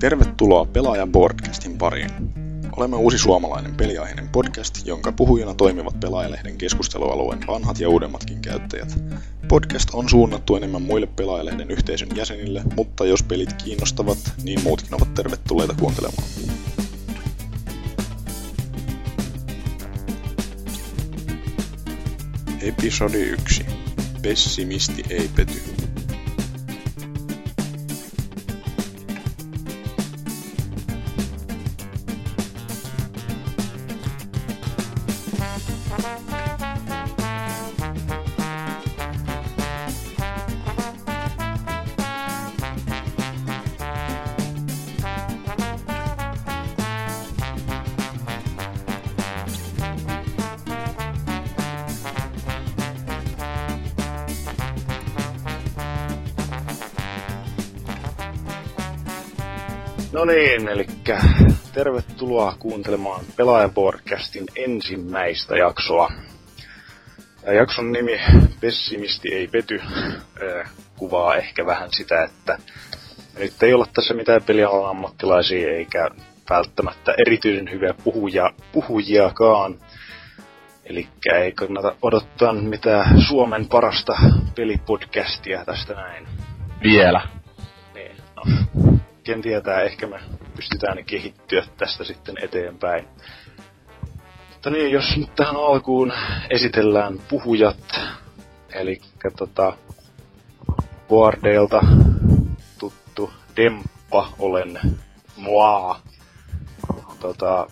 Tervetuloa Pelaajan podcastin pariin. Olemme uusi suomalainen peliaiheinen podcast, jonka puhujina toimivat Pelaajalehden keskustelualueen vanhat ja uudemmatkin käyttäjät. Podcast on suunnattu enemmän muille Pelaajalehden yhteisön jäsenille, mutta jos pelit kiinnostavat, niin muutkin ovat tervetulleita kuuntelemaan. Episodi 1. Pessimisti ei pety. Tervetuloa kuuntelemaan Pelaaja-podcastin ensimmäistä jaksoa. Ja jakson nimi Pessimisti ei pety kuvaa ehkä vähän sitä, että nyt ei olla tässä mitään pelialan ammattilaisia eikä välttämättä erityisen hyviä puhuja, puhujiakaan. Eli ei kannata odottaa mitään Suomen parasta pelipodcastia tästä näin. Vielä. Niin, no ken tietää, ehkä me pystytään kehittyä tästä sitten eteenpäin. Mutta niin, jos nyt tähän alkuun esitellään puhujat, eli tota, Guardeilta tuttu Demppa olen moi. Tota,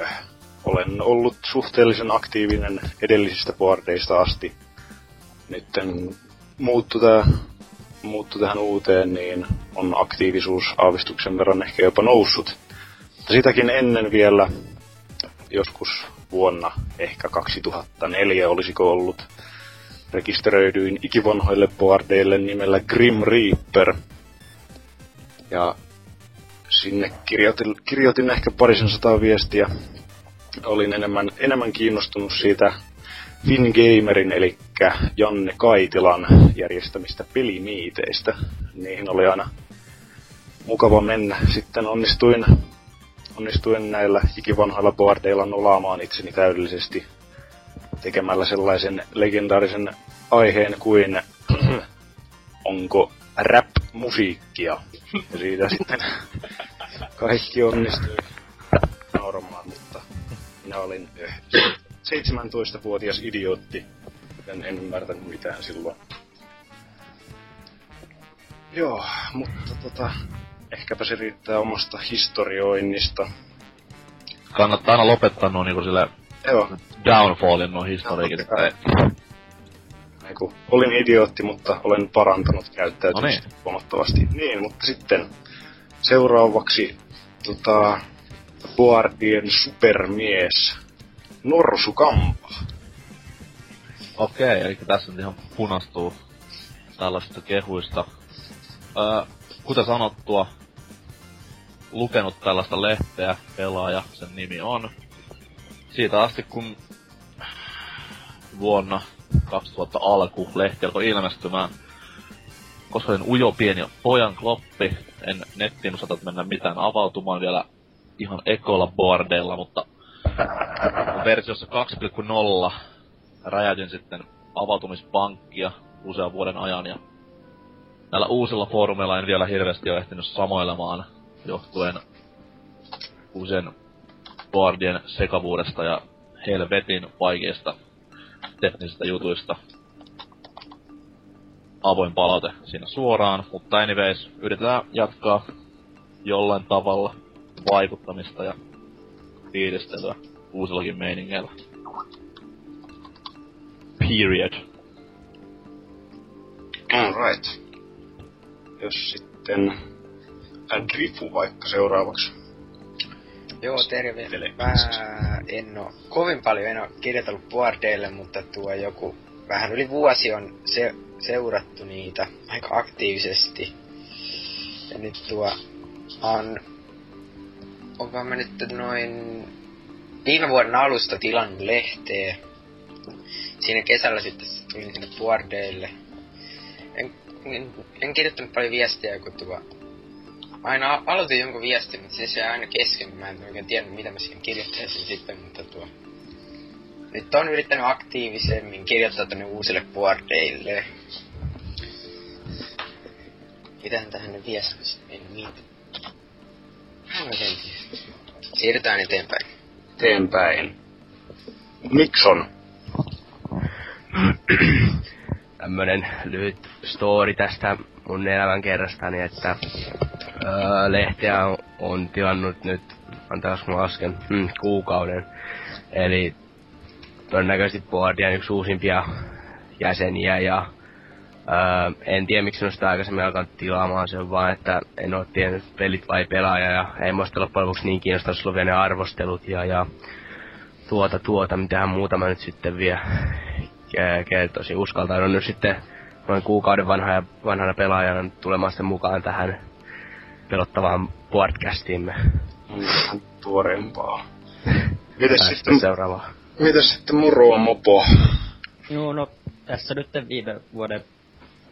äh, olen ollut suhteellisen aktiivinen edellisistä boardeista asti. Nyt muuttu tää muuttu tähän uuteen, niin on aktiivisuus aavistuksen verran ehkä jopa noussut. Mutta sitäkin ennen vielä, joskus vuonna ehkä 2004 olisiko ollut, rekisteröidyin ikivanhoille boardeille nimellä Grim Reaper. Ja sinne kirjoitin, kirjoitin ehkä parisen sataa viestiä. Olin enemmän, enemmän kiinnostunut siitä Fingamerin, eli Janne Kaitilan järjestämistä pelimiiteistä. Niihin oli aina mukava mennä. Sitten onnistuin, onnistuin näillä ikivanhoilla boardeilla nolaamaan itseni täydellisesti tekemällä sellaisen legendaarisen aiheen kuin onko rap-musiikkia. Ja siitä sitten kaikki onnistui nauramaan, mutta minä olin 17-vuotias idiootti. En, en ymmärtänyt mitään silloin. Joo, mutta tota, ehkäpä se riittää omasta historioinnista. Kannattaa aina lopettaa nuo niinku sille Joo. downfallin nuo historiikin. No, Eiku, olin idiootti, mutta olen parantanut käyttäytymistä No huomattavasti. Niin, mutta sitten seuraavaksi tota, Boardien supermies Norsu Kampa. Okei, eli tässä nyt ihan punastuu tällaisista kehuista. Öö, kuten sanottua, lukenut tällaista lehteä, pelaaja, sen nimi on. Siitä asti kun vuonna 2000 alku lehti alkoi ilmestymään, koska olin ujo pieni pojan kloppi, en nettiin osata mennä mitään avautumaan vielä ihan ekoilla boardeilla, mutta versiossa 2.0 räjäytin sitten avautumispankkia usean vuoden ajan ja näillä uusilla foorumeilla en vielä hirveästi ole ehtinyt samoilemaan johtuen uusien boardien sekavuudesta ja helvetin vaikeista teknisistä jutuista. Avoin palaute siinä suoraan, mutta anyways, yritetään jatkaa jollain tavalla vaikuttamista ja fiilistelyä uusillakin meiningeillä. Period. Alright. Jos sitten Drifu vaikka seuraavaksi. Joo, terve. Mä en oo kovin paljon en oo kirjoitellut boardeille, mutta tuo joku vähän yli vuosi on se, seurattu niitä aika aktiivisesti. Ja nyt tuo on... Onko mä nyt noin viime vuoden alusta tilannut lehteä. Siinä kesällä sitten tulin sinne boardeille. En, en, en kirjoittanut paljon viestiä, kun tuo aina aloitin jonkun viestin, mutta siis se aina kesken, mä en oikein tiennyt mitä mä siihen kirjoittaisin sitten, mutta tuo... Nyt on yrittänyt aktiivisemmin kirjoittaa tänne uusille boardeille. Mitähän tähän ne viestisi? En mieti. Siirrytään eteenpäin. Eteenpäin. Mikson. tämmönen lyhyt story tästä mun elämän kerrastani, että öö, lehteä on, on tilannut nyt, antaas mä lasken, hmm, kuukauden. Eli todennäköisesti Boardian yksi uusimpia jäseniä ja öö, en tiedä miksi on sitä aikaisemmin alkanut tilaamaan, se on vaan, että en oo tiennyt pelit vai pelaaja ja ei muista loppujen lopuksi niin kiinnostavasti ollut ne arvostelut ja, ja tuota tuota, mitähän muuta mä nyt sitten vielä kertoisin. Uskaltaudun nyt sitten noin kuukauden vanha ja vanhana pelaajana tulemaan sitten mukaan tähän pelottavaan podcastiimme. Vähän tuoreempaa. Mites sitten, seuraavaa? mites sitten murua mopo? Joo, no tässä nyt viime vuoden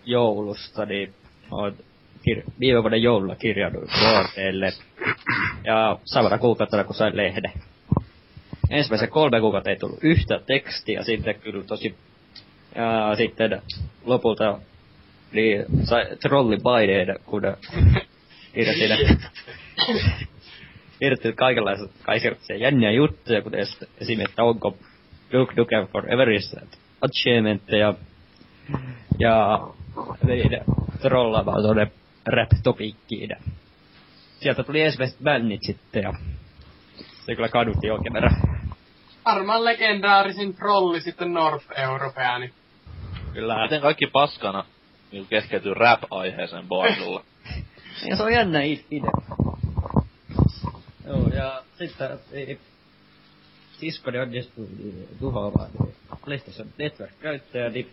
joulusta, niin olen kir- viime vuoden joululla kirjauduin vuoteelle. Ja samana kuukautena kun sain lehden. Ensimmäisen kolme kuukautta ei tullut yhtä tekstiä, sitten kyllä tosi... Ja sitten lopulta niin sai trollipaineita, kun kirjoitin kirjoitin kaikenlaisia, kaikenlaisia jänniä juttuja, kuten esimerkiksi, että onko Duke Nukem Foreverissa achievementteja ja niin, trollaamaan tuonne rap-topikkiin. Sieltä tuli ensimmäiset bännit sitten ja se kyllä kadutti jonkin verran. Varmaan legendaarisin trolli sitten North Europeani. Kyllä. Miten kaikki paskana niin keskeytyy rap-aiheeseen boardilla? Ja se on jännä idea. Joo, ja sitten ei, siskoni onnistui tuhoamaan PlayStation Network-käyttäjä, niin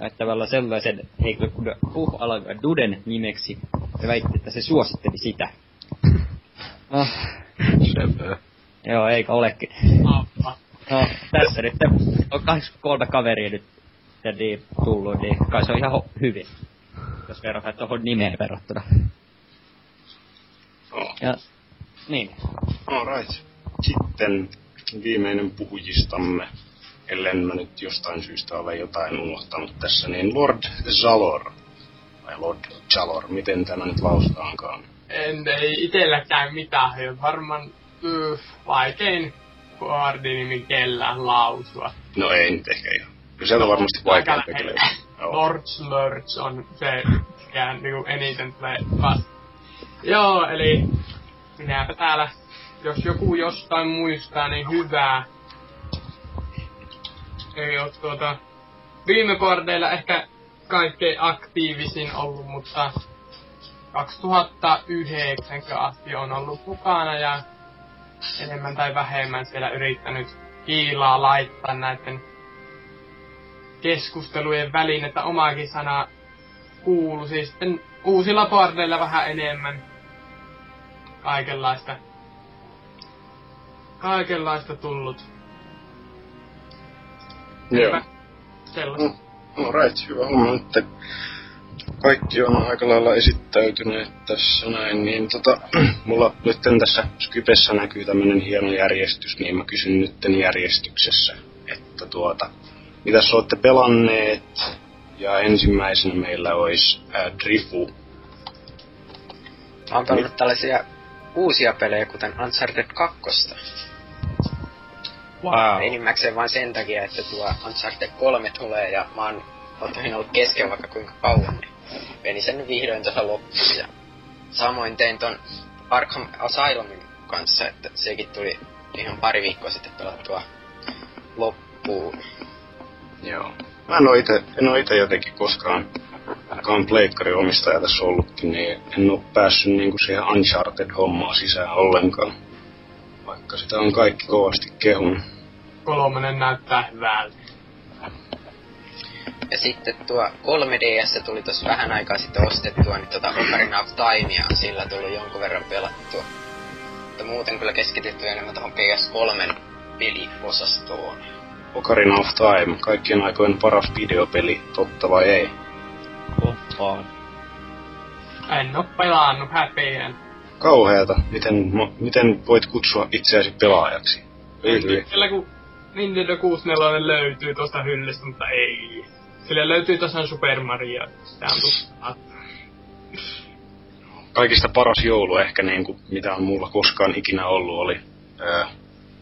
näyttävällä sellaisen heikko kuin Huh Alaga Duden nimeksi, ja väitti, että se suositteli sitä. Ah, Söpö. joo, eikä olekin. Appa. No, tässä nyt on 83 kaveria nyt ja niin, tullut, niin kai se on ihan ho- hyvin. Jos verrataan tuohon nimeen verrattuna. Oh. Ja, niin. Alright. Sitten viimeinen puhujistamme, ellen mä nyt jostain syystä ole jotain unohtanut tässä, niin Lord Zalor. Vai Lord Jalor, miten tämä nyt lausutaankaan. En, ei itelläkään mitään, varmaan yh, vaikein koordinimi kellään lausua. No ei nyt ehkä ihan. Kyllä sieltä on varmasti vaikea. Joo. Lord Slurch on se, mikä niinku eniten tulee vasta. Joo, eli minäpä täällä, jos joku jostain muistaa, niin hyvää. Ei oo tuota, viime bordeilla ehkä kaikkein aktiivisin ollut, mutta 2009 asti on ollut mukana ja enemmän tai vähemmän siellä yrittänyt kiilaa laittaa näiden keskustelujen väliin, että omaakin sana kuulu. Siis sitten uusilla bordeilla vähän enemmän kaikenlaista kaikenlaista tullut. Joo. Sellaista. Alright, hyvä homma. Nyt kaikki on aika lailla esittäytyneet tässä näin, niin tota, mulla nyt tässä Skypessä näkyy tämmönen hieno järjestys, niin mä kysyn nytten järjestyksessä, että tuota, mitäs olette pelanneet, ja ensimmäisenä meillä olisi äh, Drifu. Mä oon pelannut tällaisia uusia pelejä, kuten Uncharted 2. Wow. Enimmäkseen vain sen takia, että tuo Uncharted 3 tulee ja mä oon oon ollut kesken vaikka kuinka kauan, niin meni sen vihdoin tuossa loppuun. Ja samoin tein ton Arkham Asylumin kanssa, että sekin tuli ihan pari viikkoa sitten pelattua loppuun. Joo. Mä en oo ite, en oo ite jotenkin koskaan, ainakaan pleikkarin omistaja tässä ollutkin, niin en oo päässyt niinku siihen Uncharted-hommaan sisään ollenkaan. Vaikka sitä on kaikki kovasti kehun. Kolmonen näyttää hyvältä. Ja sitten tuo 3DS tuli tuossa vähän aikaa sitten ostettua, niin tota Ocarina of Timea sillä tuli jonkun verran pelattua. Mutta muuten kyllä keskitytty enemmän tuohon PS3 peliosastoon. Ocarina of Time, kaikkien aikojen paras videopeli, totta vai ei? Oppaan. En oo pelannut häpeän. kauheata. Miten, miten voit kutsua itseäsi pelaajaksi? Ei, ei. Kyllä kun Nintendo 64 löytyy tosta hyllystä, mutta ei. Sillä löytyy tosiaan Super Mario. Sitä on. Kaikista paras joulu ehkä niin kuin, mitä on mulla koskaan ikinä ollut oli.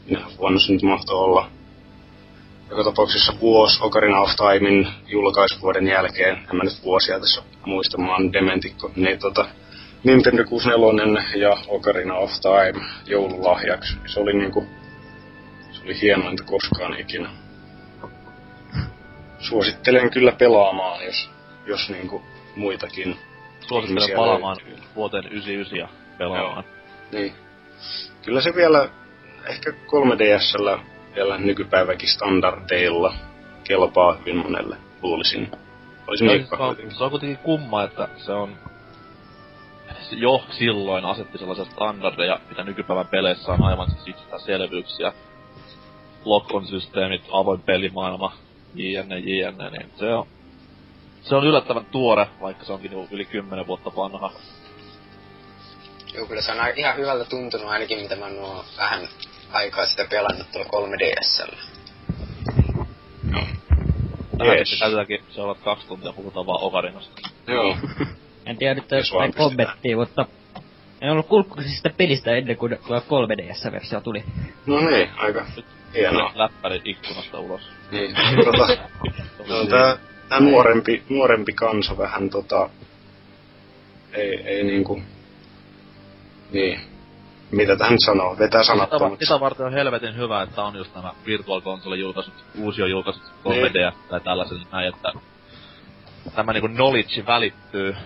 Minä vuonna se nyt mahtoi olla. Joka tapauksessa vuosi Ocarina of Timein julkaisuvuoden jälkeen, en mä nyt vuosia tässä muista, mä oon dementikko, niin tota, Nintendo 64 ja Ocarina of Time joululahjaksi. Se oli niinku, oli hienointa koskaan ikinä. Suosittelen kyllä pelaamaan, jos, jos niinku muitakin Suosittelen palaamaan löytyy. vuoteen 99 ja pelaamaan. Niin. Kyllä se vielä ehkä 3DSllä vielä nykypäiväkin standardeilla kelpaa hyvin monelle, luulisin. Olisin Se, Mikko on, se on kuitenkin kumma, että se on se jo silloin asetti sellaisia standardeja, mitä nykypäivän peleissä on aivan siis itsestäänselvyyksiä. Lock-on systeemit, avoin pelimaailma, jne, jne, niin se on, se on yllättävän tuore, vaikka se onkin yli 10 vuotta vanha. Joo, kyllä se on ihan hyvältä tuntunut ainakin, mitä mä oon vähän aikaa sitä pelannut tuolla 3DSllä. Tähän Jees. yes. käytetäänkin seuraavat kaksi tuntia puhutaan vaan Ocarinasta. Joo. En tiedä nyt Jos tai kommenttia, mutta en ollut sitä pelistä ennen kuin tuo 3DS-versio tuli. No niin, aika hienoa. Läppäri ikkunasta ulos. Niin, tota, no, tää, tää nuorempi, nuorempi kansa vähän tota, ei, ei niinku, niin, mitä tähän sanoo, vetää sanat Sitä, sitä varten on helvetin hyvä, että on just nämä Virtual Console julkaisut, uusio julkaisut 3D tai tällaiset näin, että tämä niinku knowledge välittyy.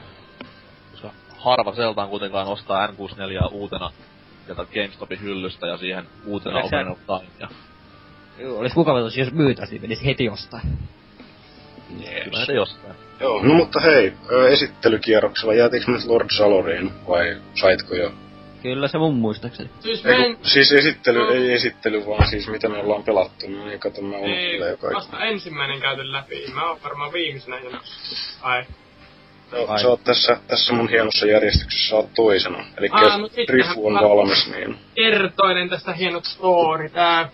Koska harva seltaan kuitenkaan ostaa N64 uutena sieltä GameStopin hyllystä ja siihen uutena Ocarina of Time. Ja Joo, olis mukava tosi, jos myytäisiin, menisi heti ostaa. kyllä ne jostain. Joo, no mutta hei, esittelykierroksella jäätiinkö nyt Lord Saloriin vai saitko jo? Kyllä se mun muistaakseni. Siis Ei, en, kun, siis esittely, No. ei esittely, vaan siis mitä me ollaan pelattu. No niin, kato, mä ei, unohtelen jo kaikki. vasta ensimmäinen käyty läpi. Mä oon varmaan viimeisenä jona. Ai. No, Ai. sä oot tässä, tässä mun hienossa järjestyksessä, sä oot toisena. Eli Aa, no Rifu on valmis, niin... kertoinen tästä hieno story. Tää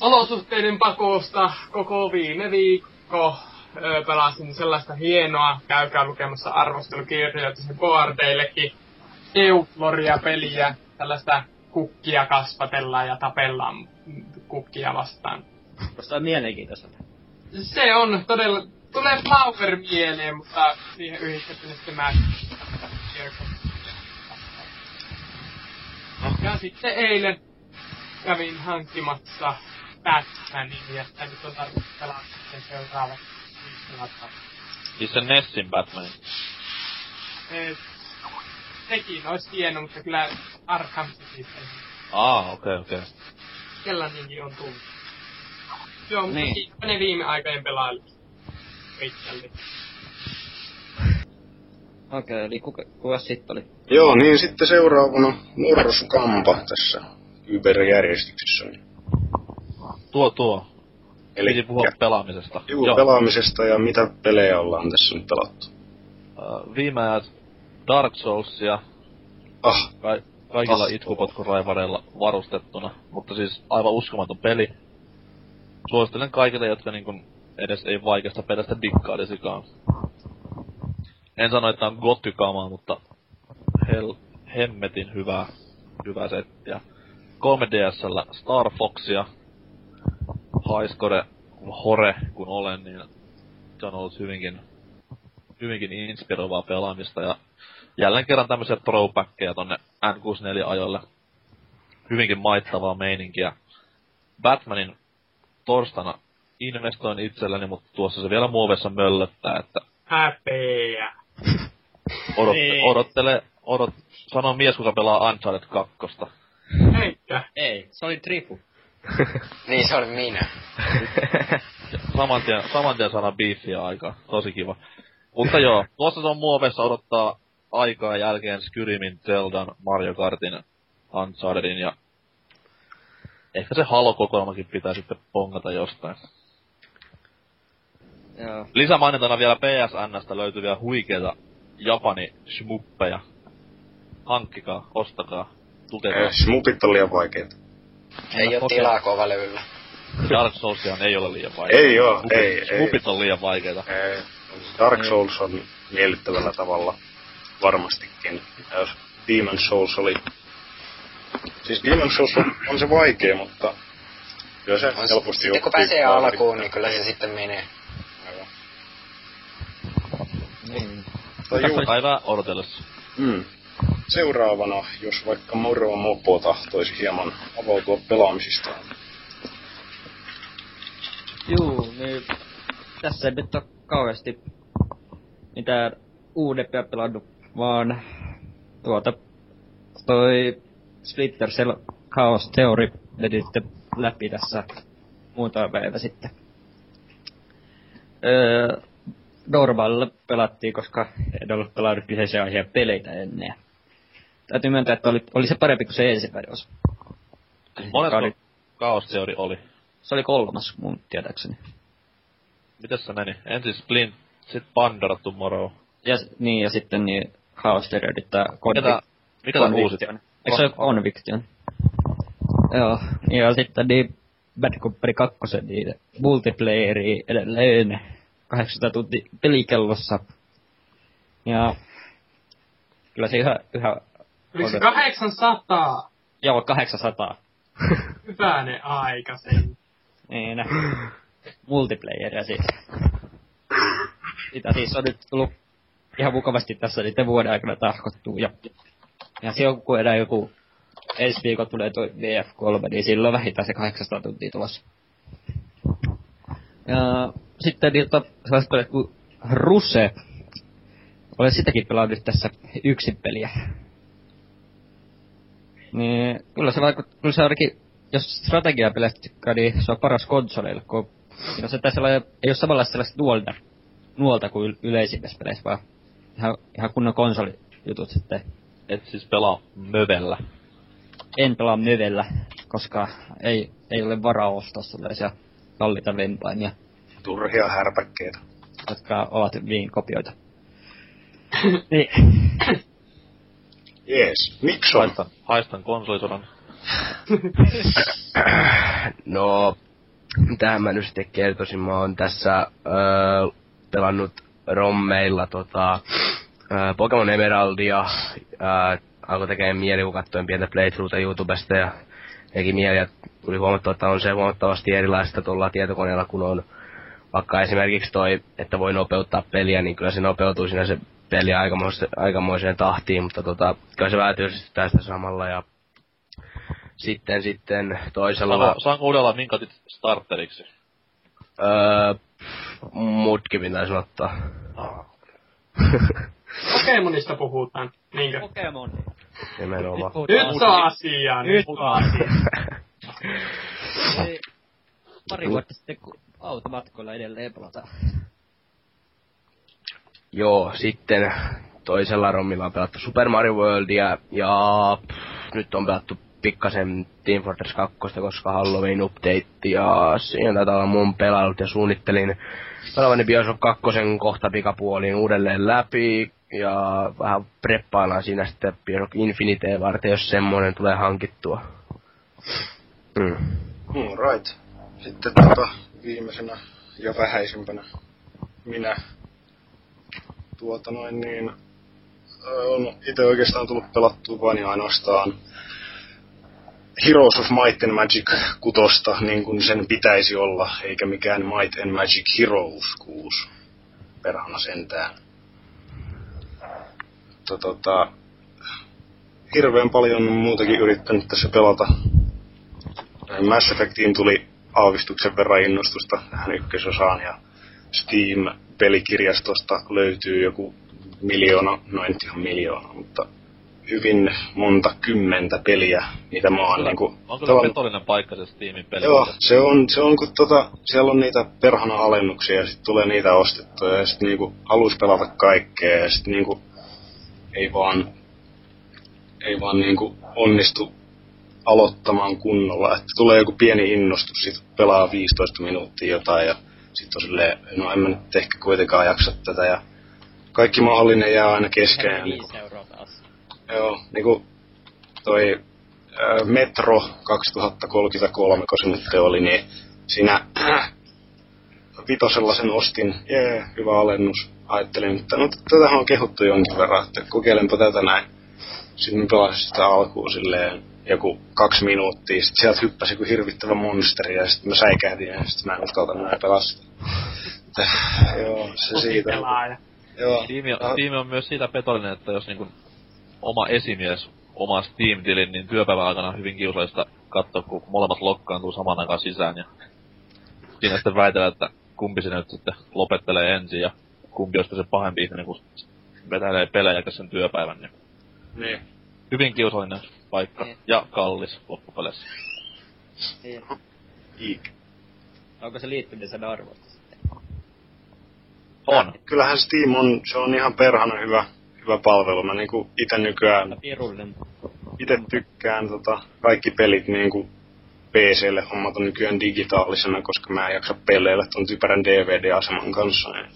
olosuhteiden pakosta koko viime viikko ö, pelasin sellaista hienoa, käykää lukemassa arvostelukirjoitusta boardeillekin, Euploria-peliä, tällaista kukkia kasvatellaan ja tapellaan kukkia vastaan. Koska on mielenkiintoiselta. Se on todella, tulee Flower mieleen, mutta siihen yhdistettynä sitten mä Ja sitten eilen kävin hankkimassa Batmanin ja sitä nyt on tarkoitus pelata sitten seuraavat. Siis sen Nessin Batman. Eh, Sekin olisi hieno, mutta kyllä Arkham City Aa, okei, okay, okei. Okay. sellainenkin on tullut. Joo, mutta Niin. niin. ne viime aikojen pelailu. Pitkälti. Okei, okay, eli kuka, kuka sitten oli? Joo, niin sitten seuraavana Murros Kampa tässä Uber-järjestyksessä. Tuo, tuo. Eli Piti puhua pelaamisesta. juu, pelaamisesta ja mitä pelejä ollaan tässä nyt pelattu. Uh, viime Dark Soulsia Ah, ka- kaikilla Ah. itkupotkuraivareilla varustettuna, mutta siis aivan uskomaton peli. Suosittelen kaikille, jotka niin kun edes ei vaikeasta pelistä dikkailisikaan. En sano, että on gottikamaa, mutta hel, hemmetin hyvää, hyvää settiä. 3DSllä Star Foxia, Highscore, hore kun olen, niin se on ollut hyvinkin, hyvinkin inspiroivaa pelaamista ja jälleen kerran tämmöisiä throwbackkejä tonne N64-ajoille. Hyvinkin maittavaa meininkiä. Batmanin torstaina investoin itselleni, mutta tuossa se vielä muovessa möllöttää, että Häpeä. odot, Ei. odottele, odot, sano mies, kuka pelaa Uncharted 2. Eikä. Ei, se oli Trifu. Niin, se oli minä. Saman tien, saman tien saadaan beefiä aikaa. Tosi kiva. Mutta joo, tuossa se on muovessa odottaa aikaa jälkeen Skyrimin, Zeldan, Mario Kartin, Unchartedin ja ehkä se Halo-kokoelmakin pitää sitten pongata jostain. Joo. Lisämainintana vielä PSNstä löytyviä huikeita Japani shmuppeja. hankkikaa, ostakaa, tukekaa. Ei, smupit on liian vaikeita. Ei oo Okei. tilaa kovalevyllä. Dark Soulsiaan ei ole liian vaikeaa. Ei oo, ei, ei. Smupit on liian vaikeita. Ei. Dark Souls on miellyttävällä tavalla varmastikin. Ja jos Demon Souls oli... Siis Demon Souls on, on se vaikea, mutta kyllä se On se- helposti sitten kun pääsee alkuun, niin kyllä se sitten menee. Niin. Tai juu, Päivää odotellessa. mm. Seuraavana, jos vaikka Moro Mopo tahtoisi hieman avautua pelaamisistaan. Juu, niin tässä ei nyt ole kauheasti mitään uudempia pelannut, vaan tuota toi Splinter Cell Chaos Theory vedi sitten läpi tässä muutama päivä sitten. Öö, Normaalilla pelattiin, koska en ollut pelannut kyseisiä aiheen peleitä ennen. Täytyy myöntää, että oli, oli se parempi kuin se ensimmäinen osa. Monesko oli- Chaos Theory oli? Se oli kolmas mun tietääkseni. Mitäs se meni? Ensin Splint, sit Pandora Tomorrow. Ja, niin, ja sitten niin Chaos Theory, tää Mikä tää, mikä tää uusi? Eikö se ole Conviction? Joo, ja sitten niin Bad Company 2, niin multiplayeri edelleen 800 tuntia pelikellossa. Ja kyllä se yhä, yhä Oliko se on- 800? joo, 800. Hyvänen aika sen. Niin, multiplayeria siis. Sitä siis on nyt tullut ihan mukavasti tässä niiden vuoden aikana tahkottua. Ja, ja silloin kun enää joku ensi viikolla tulee tuo VF3, niin silloin vähintään se 800 tuntia tulossa. Ja sitten niitä sellaiset pelit kuin Ruse. Olen sitäkin pelannut tässä yksin peliä. Niin, kyllä se vaikuttaa, kyllä se ainakin, jos strategiapeleistä tykkää, niin se on paras konsoleilla, kun no se tässä ei ole samanlaista sellaista nuolta, nuolta kuin yl- yleisimmissä peleissä, vaan ihan, ihan kunnon konsolijutut sitten. Et siis pelaa mövellä. En pelaa mövellä, koska ei, ei ole varaa ostaa sellaisia kalliita vempaimia, Turhia härpäkkeitä. jotka ovat hyvin kopioita. niin, Jees. Mikson. Haistan, haistan konsolisodan. No, mitähän mä nyt sitten kertoisin, mä oon tässä öö, pelannut rommeilla tota, öö, Pokemon Emeraldia, öö, alkoi tekemään mieli, kun katsoin pientä playthroughta YouTubesta ja teki mieli, ja tuli huomattua, että on se huomattavasti erilaista tuolla tietokoneella, kun on vaikka esimerkiksi toi, että voi nopeuttaa peliä, niin kyllä se nopeutuu siinä se peli aikamoiseen, tahtiin, mutta tota, kyllä se vähän tietysti tästä samalla ja sitten sitten toisella... Saanko, saanko uudella minkatit starteriksi? Öö, mutkin pitäisi ottaa. Pokemonista puhutaan. Niinkö? Pokemon. Nimenomaan. Nyt on asiaa. Nyt Nyt on asia. Ei, Pari vuotta sitten, kun automatkoilla edelleen pelataan. Joo, sitten toisella rommilla on pelattu Super Mario Worldia ja pff, nyt on pelattu pikkasen Team Fortress 2, koska Halloween update ja siinä taitaa olla mun pelailut ja suunnittelin pelavani Bioshock 2 kohta pikapuoliin uudelleen läpi ja vähän preppaillaan siinä sitten Bioshock Infinite varten, jos semmonen tulee hankittua. Mm. Mm, right. Sitten tota, viimeisenä ja vähäisimpänä minä tuota noin niin on itse oikeastaan tullut pelattua vain ja ainoastaan Heroes of Might and Magic kutosta, niin kuin sen pitäisi olla, eikä mikään Might and Magic Heroes 6. Perhana sentään. Mutta tota, hirveän paljon muutakin yrittänyt tässä pelata. Mass Effectiin tuli aavistuksen verran innostusta tähän ykkösosaan ja Steam-pelikirjastosta löytyy joku miljoona, no en ihan miljoona, mutta hyvin monta kymmentä peliä, mitä mä oon niinku... On kyllä tavan- petollinen paikka se Steamin peli. Joo, se on, se on kun tota, siellä on niitä perhana alennuksia ja sitten tulee niitä ostettua ja sitten niinku halus pelata kaikkea ja sitten niinku ei vaan, ei vaan niinku onnistu aloittamaan kunnolla. Että tulee joku pieni innostus, sit pelaa 15 minuuttia jotain ja sitten on silleen, no en mä nyt ehkä kuitenkaan jaksa tätä ja kaikki mahdollinen jää aina kesken. ja Niinku. Joo, niinku toi ää, Metro 2033, kun se nyt oli, niin siinä äh, vitosella sen ostin. Jee, hyvä alennus. Ajattelin, että no tätä on kehuttu jonkin verran, että kokeilenpa tätä näin. Sitten pelasin sitä alkuun silleen joku kaksi minuuttia, sitten sieltä hyppäsi joku hirvittävä monsteri ja sitten mä säikähdin ja sitten mä en uskalta enää. Että, Joo, se siitä. Pelaaja. Joo. Tiimi on, Ah, tiimi on myös siitä petollinen, että jos niinku oma esimies oma Steam-tilin, niin työpäivän aikana on hyvin kiusallista katsoa, kun molemmat lokkaantuu samaan aikaan sisään. Ja siinä sitten väitellä, että kumpi sinne nyt sitten lopettelee ensin ja kumpi on se pahempi ihminen, kun vetäilee pelejä sen työpäivän. Niin Niin. hyvin kiusallinen paikka Niin. ja kallis loppupeleissä. Niin. Iik. Onko se liittynyt sen arvosta? On. Kyllähän Steam on, se on ihan perhana hyvä, hyvä palvelu. Mä niinku ite nykyään, Pirullinen. ite tykkään tota, kaikki pelit niinku PClle hommata nykyään digitaalisena, koska mä en jaksa peleillä ton typerän DVD-aseman kanssa. Niin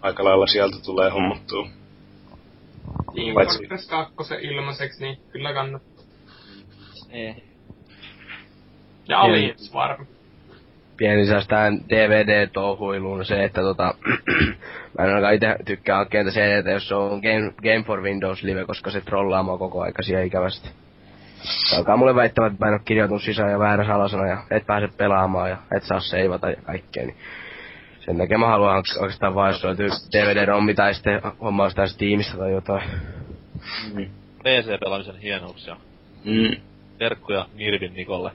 aika lailla sieltä tulee hommattua. Team Paitsi- Fortress 2 ilmaiseksi, niin kyllä kannattaa. Niin. Ja Alliance varmaan. pieni lisäys tähän DVD-touhuiluun se, että tota, mä en ainakaan itse tykkää hankkia niitä CDtä, jos se on Game, Game for Windows live, koska se trollaa mua koko aika siihen ikävästi. Se alkaa mulle väittämään, että mä en oo kirjautunut sisään ja väärä salasana ja et pääse pelaamaan ja et saa seivata ja kaikkea, niin sen takia mä haluan oikeastaan vaan, jos löytyy DVD-rommi tai sitten hommaa sitä Steamista tai jotain. PC-pelaamisen hienouksia. Mm. Terkkuja Nirvin Nikolle.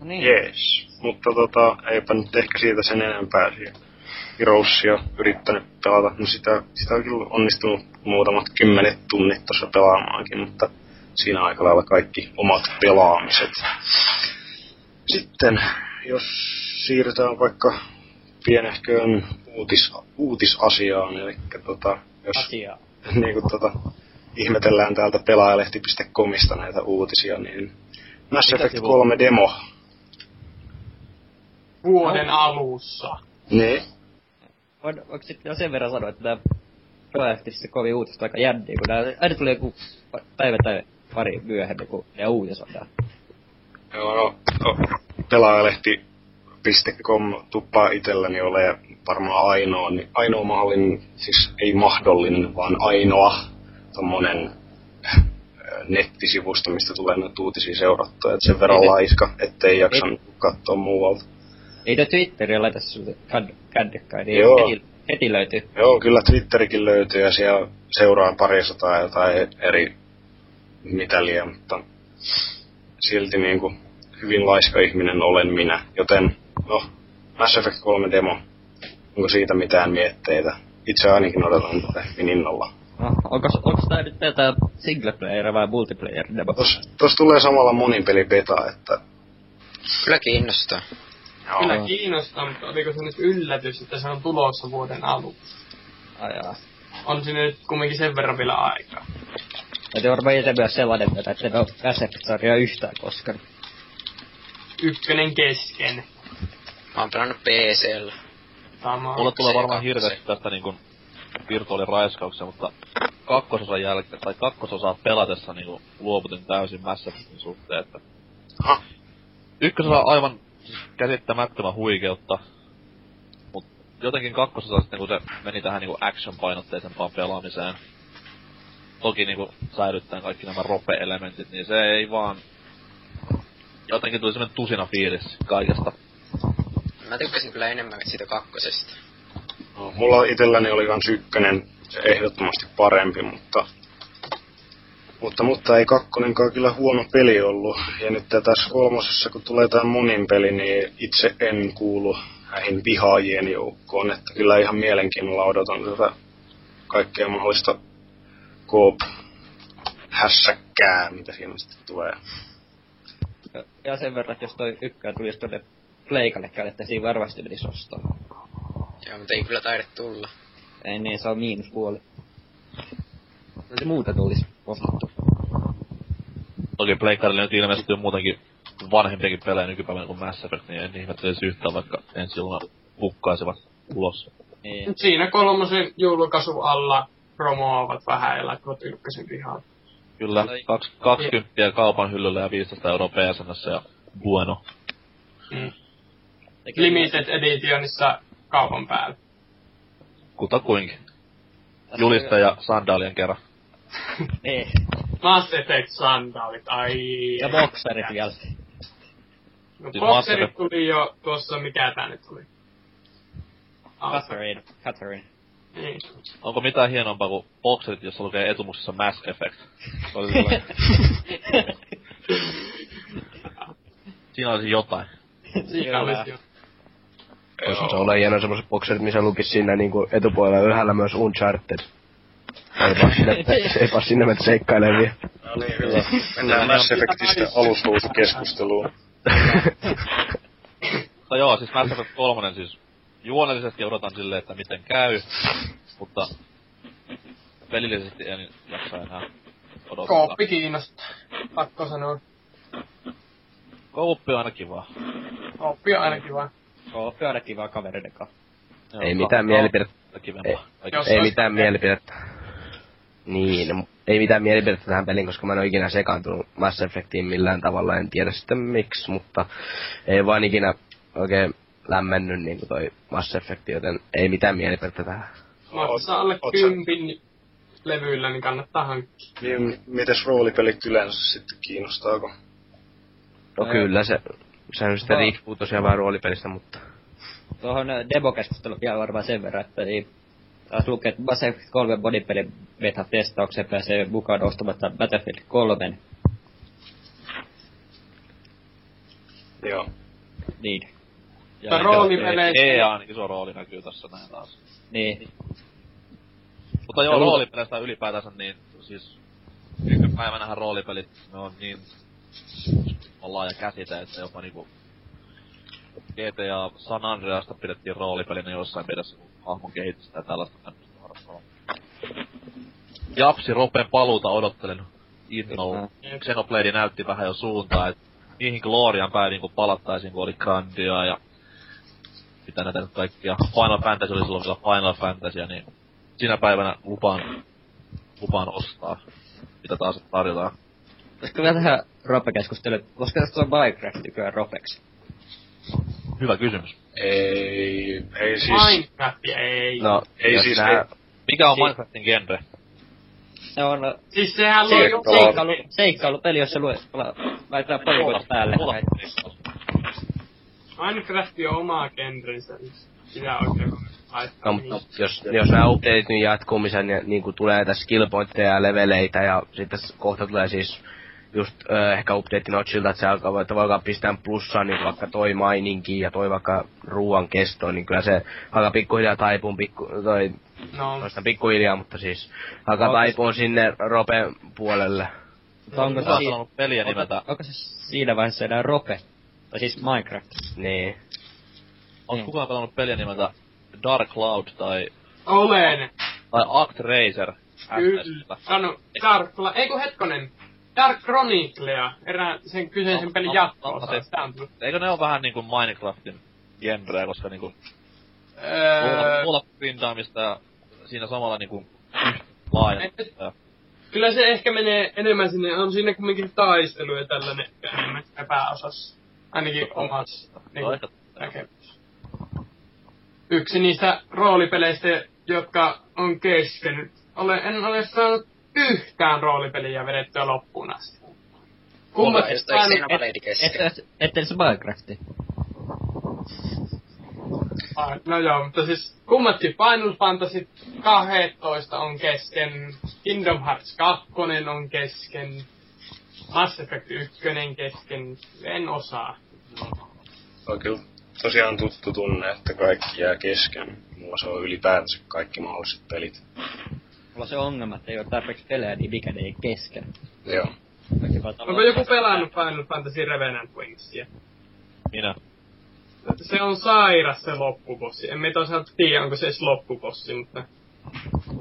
No niin. Jees. Mutta tota, eipä nyt ehkä siitä sen enempää siihen. Heroesia yrittänyt pelata. No sitä, sitä on kyllä onnistunut muutamat kymmenet tunnit tuossa pelaamaankin, mutta siinä aika lailla kaikki omat pelaamiset. Sitten, jos siirrytään vaikka pienehköön uutis, uutisasiaan, eli tota, jos Asiaa. niin kuin tota, ihmetellään täältä pelaajalehti.comista näitä uutisia, niin Mass Effect sivu? 3 demo. Vuoden alussa. Niin. Voin, voiko sitten jo sen verran sanoa, että tää projektissa kovin uutista aika jänniä, kun aina tulee joku päivä tai pari myöhemmin, kun ne uutisoidaan. Joo, no, no pelaajalehti.com tuppaa itselläni ole varmaan ainoa, niin ainoa mahdollinen, siis ei mahdollinen, vaan ainoa tommonen äh, nettisivusto, mistä tulee noita uutisia seurattua. Et sen verran Ei laiska, ettei jaksanut katsoa muualta. Ei toi Twitteriä laita sulle käd- kännykkäin, niin Joo. heti, heti löytyy. Joo, kyllä Twitterikin löytyy ja siellä seuraa parisataa jotain eri mitäliä, mutta silti niin kuin hyvin laiska ihminen olen minä, joten no, Mass Effect 3 demo, onko siitä mitään mietteitä? Itse ainakin odotan tätä hyvin innolla. No, onko, onko tää nyt tätä single player vai multiplayer demo? Tos, tos tulee samalla monin peli beta, että Kyllä kiinnostaa. Kyllä Joo. kiinnostaa, mutta oliko se nyt yllätys, että se on tulossa vuoden alussa? Ajaa. On siinä nyt kumminkin sen verran vielä aikaa. Täytyy varmaan itse myös sellainen että en oo Mass Effect-sarjaa yhtään koskaan. Ykkönen kesken. Mä oon pelannut PCllä. Sama. Mulle tulee varmaan hirveästi tästä niinku virtuaaliraiskauksia, mutta kakkososan jälkeen, tai kakkososaa pelatessa niinku luovutin täysin Mass Effectin suhteen, että ha, ykkösosa on aivan siis käsittämättömän huikeutta, mut jotenkin kakkososa sitten kun se meni tähän niinku action-painotteisempaan pelaamiseen, toki niinku säilyttäen kaikki nämä rope-elementit, niin se ei vaan jotenkin tuli semmonen tusina fiilis kaikesta. Mä tykkäsin kyllä enemmän siitä kakkosesta. no, mulla itselläni oli kans ykkönen ehdottomasti parempi, mutta mutta, mutta ei kakkonenkaan kyllä huono peli ollut. Ja nyt tässä kolmosessa, kun tulee tämä monin peli, niin itse en kuulu näihin vihaajien joukkoon. Että kyllä ihan mielenkiinnolla odotan tätä kaikkea mahdollista koop hässäkkää, mitä siinä sitten tulee. Ja- sen verran, että jos toi ykkönen tulisi tuonne Pleikalle että siinä varmasti menisi ostaa. Joo, mutta ei kyllä taida tulla. Ei niin, se on miinuspuoli. No se muuta tulisi ostettu. Toki Pleikkarille nyt ilmeisesti on muutenkin vanhempiakin pelejä nykypäivänä kuin Mass Effect, niin en ihmettelisi yhtään, vaikka ensi jouluna hukkaisivat ulos. Niin. Siinä kolmosen julkaisu alla promoavat vähän ja laittavat ykkösen pihaan. Kyllä, kaks, 20 kaupan hyllyllä ja 15 euroa PSNssä ja bueno. Mm. Limited editionissa kaupan päällä. Kutakuinkin. Julista ja sandaalien kerran. Niin. Mass Effect sandaalit, ai... Ja bokserit vielä. No, Siis bokserit Mass tuli jo tuossa, mikä tää nyt oli? Ah, Catherine. Catherine. Niin. Onko mitään hienompaa kuin bokserit, jossa lukee etumuksessa Mass Effect? Siinä olisi jotain. Siinä olisi jo. Voisi se olla hieno semmoset bokserit, missä lukis siinä niinku etupuolella ylhäällä myös Uncharted. Ei vaan sinne, ei vaan sinne mennä seikkailemaan No niin, hyvä. Mennään Mass Effectistä alushousukeskusteluun. Mutta joo, siis Mass Effect 3 siis juonellisesti odotan silleen, että miten käy, mutta pelillisesti en jaksa enää odottaa. Kooppi kiinnostaa. Pakko sanoa. Kooppi on aina kiva. Kooppi on aina kiva. Kooppi on aina kiva kavereiden kanssa. Joo, Ei mitään mielipidettä. Ei. Ei mitään mielipidettä. Niin, no, ei mitään mielipidettä tähän peliin, koska mä en ole ikinä sekaantunut Mass Effectiin millään tavalla, en tiedä sitten miksi, mutta ei vaan ikinä oikein lämmennyt niin kuin toi Mass Effect, joten ei mitään mielipidettä tähän. Maksaa alle kympin levyillä, niin kannattaa hankkia. Niin, mites roolipelit yleensä sitten kiinnostaako? No kyllä se, sehän sitten riippuu tosiaan vähän roolipelistä, mutta Tuohon äh, demokeskusteluun vielä varmaan sen verran, että niin, taas lukee, että Mass Effect 3 bodypelin beta-testaukseen pääsee mukaan ostamatta Battlefield 3. Joo. Niin. Mutta roolipeleissä- EAN iso rooli näkyy tässä näin taas. Niin. Mutta joo, Ja roolipeleistä ylipäätänsä niin, siis nykypäivänähän roolipelit, ne on niin on laaja käsite, että jopa niinku GTA San Andreasta pidettiin roolipelinä jossain mielessä, kun hahmon kehitystä ja tällaista tämmöistä harrastaa. Japsi Ropen paluuta odottelen innolla. Xenoblade näytti vähän jo suuntaa, että niihin Glorian päin niinku palattaisiin, kun oli Grandia ja mitä näitä nyt kaikkia. Final Fantasy oli silloin vielä Final Fantasy, niin sinä päivänä lupaan, lupaan ostaa, mitä taas tarjotaan. Olisiko vielä tähän Koska tästä on Minecraft nykyään Ropeksi? Hyvä kysymys. Ei, ei siis... Minecraft ei. no, Ei siis- nää, ei- Mikä on Si- Minecraftin genre? Se on äh, Siis sehän se, jo... seikkailu, seikkailupeli, jossa lue, la- laitetaan palikoita päälle. Minecraft on oma genrensä. Sitä oikein. No, mutta jos, jos nämä updateit nyt jatkuu, missä ne, niin kuin tulee näitä skill pointteja ja leveleitä ja sitten kohta tulee siis just ö, ehkä update notchilta, että se alkaa, että voi alkaa pistää plussaan niin vaikka toi maininki ja toi vaikka ruoan kesto, niin kyllä se alkaa pikkuhiljaa taipuun pikku, toi, No, toista pikkuhiljaa, mutta siis alkaa Onko se- taipuun sinne ropen puolelle. Mutta onko, se, sanonut peliä nimeltä? onko, onko se siinä vaiheessa enää Rope? Tai siis Minecraft. Niin. Onko Niin. kukaan pelannut peliä nimeltä Dark Cloud tai, olen. tai Actracer? Kyllä. Sano, Dark... La- Ei kun hetkonen. Dark Chroniclea, erään sen kyseisen No, pelin no, jatko-osa. no, on tullut. Eikö ne ole vähän niinku Minecraftin genreä, koska niinku Öö, luulla grindaamista ja siinä samalla niinku laajennetta. ja- kyllä se ehkä menee enemmän sinne, on siinä kumminkin taistelu ja tällainen enemmän sitä pääosassa. Ainakin omassa Se on niin, ehkä näkemys. Yksi niistä roolipeleistä, jotka on kesken. Olen, en ole saanut yhtään roolipeliä vedettyä loppuun asti. Kummat Jostain saanut, Xenoblade kesken. Ette, ette se Minecrafti. Ah, No joo, mutta siis kummatkin Final Fantasy 12 on kesken, Kingdom Hearts 2 on kesken, Mass Effect 1 kesken, en osaa. On kyllä tosiaan tuttu tunne, että kaikki jää kesken. Mulla se on ylipäätänsä kaikki mahdolliset pelit. Mulla on se ongelma, että ei ole tarpeeksi pelejä, niin mikä ei kesken. Joo. Onko joku pelannut Final Fantasy Revenant Wingsia? Minä. Se on sairas se loppubossi. En me tosiaan tiedä, onko se edes loppubossi, mutta...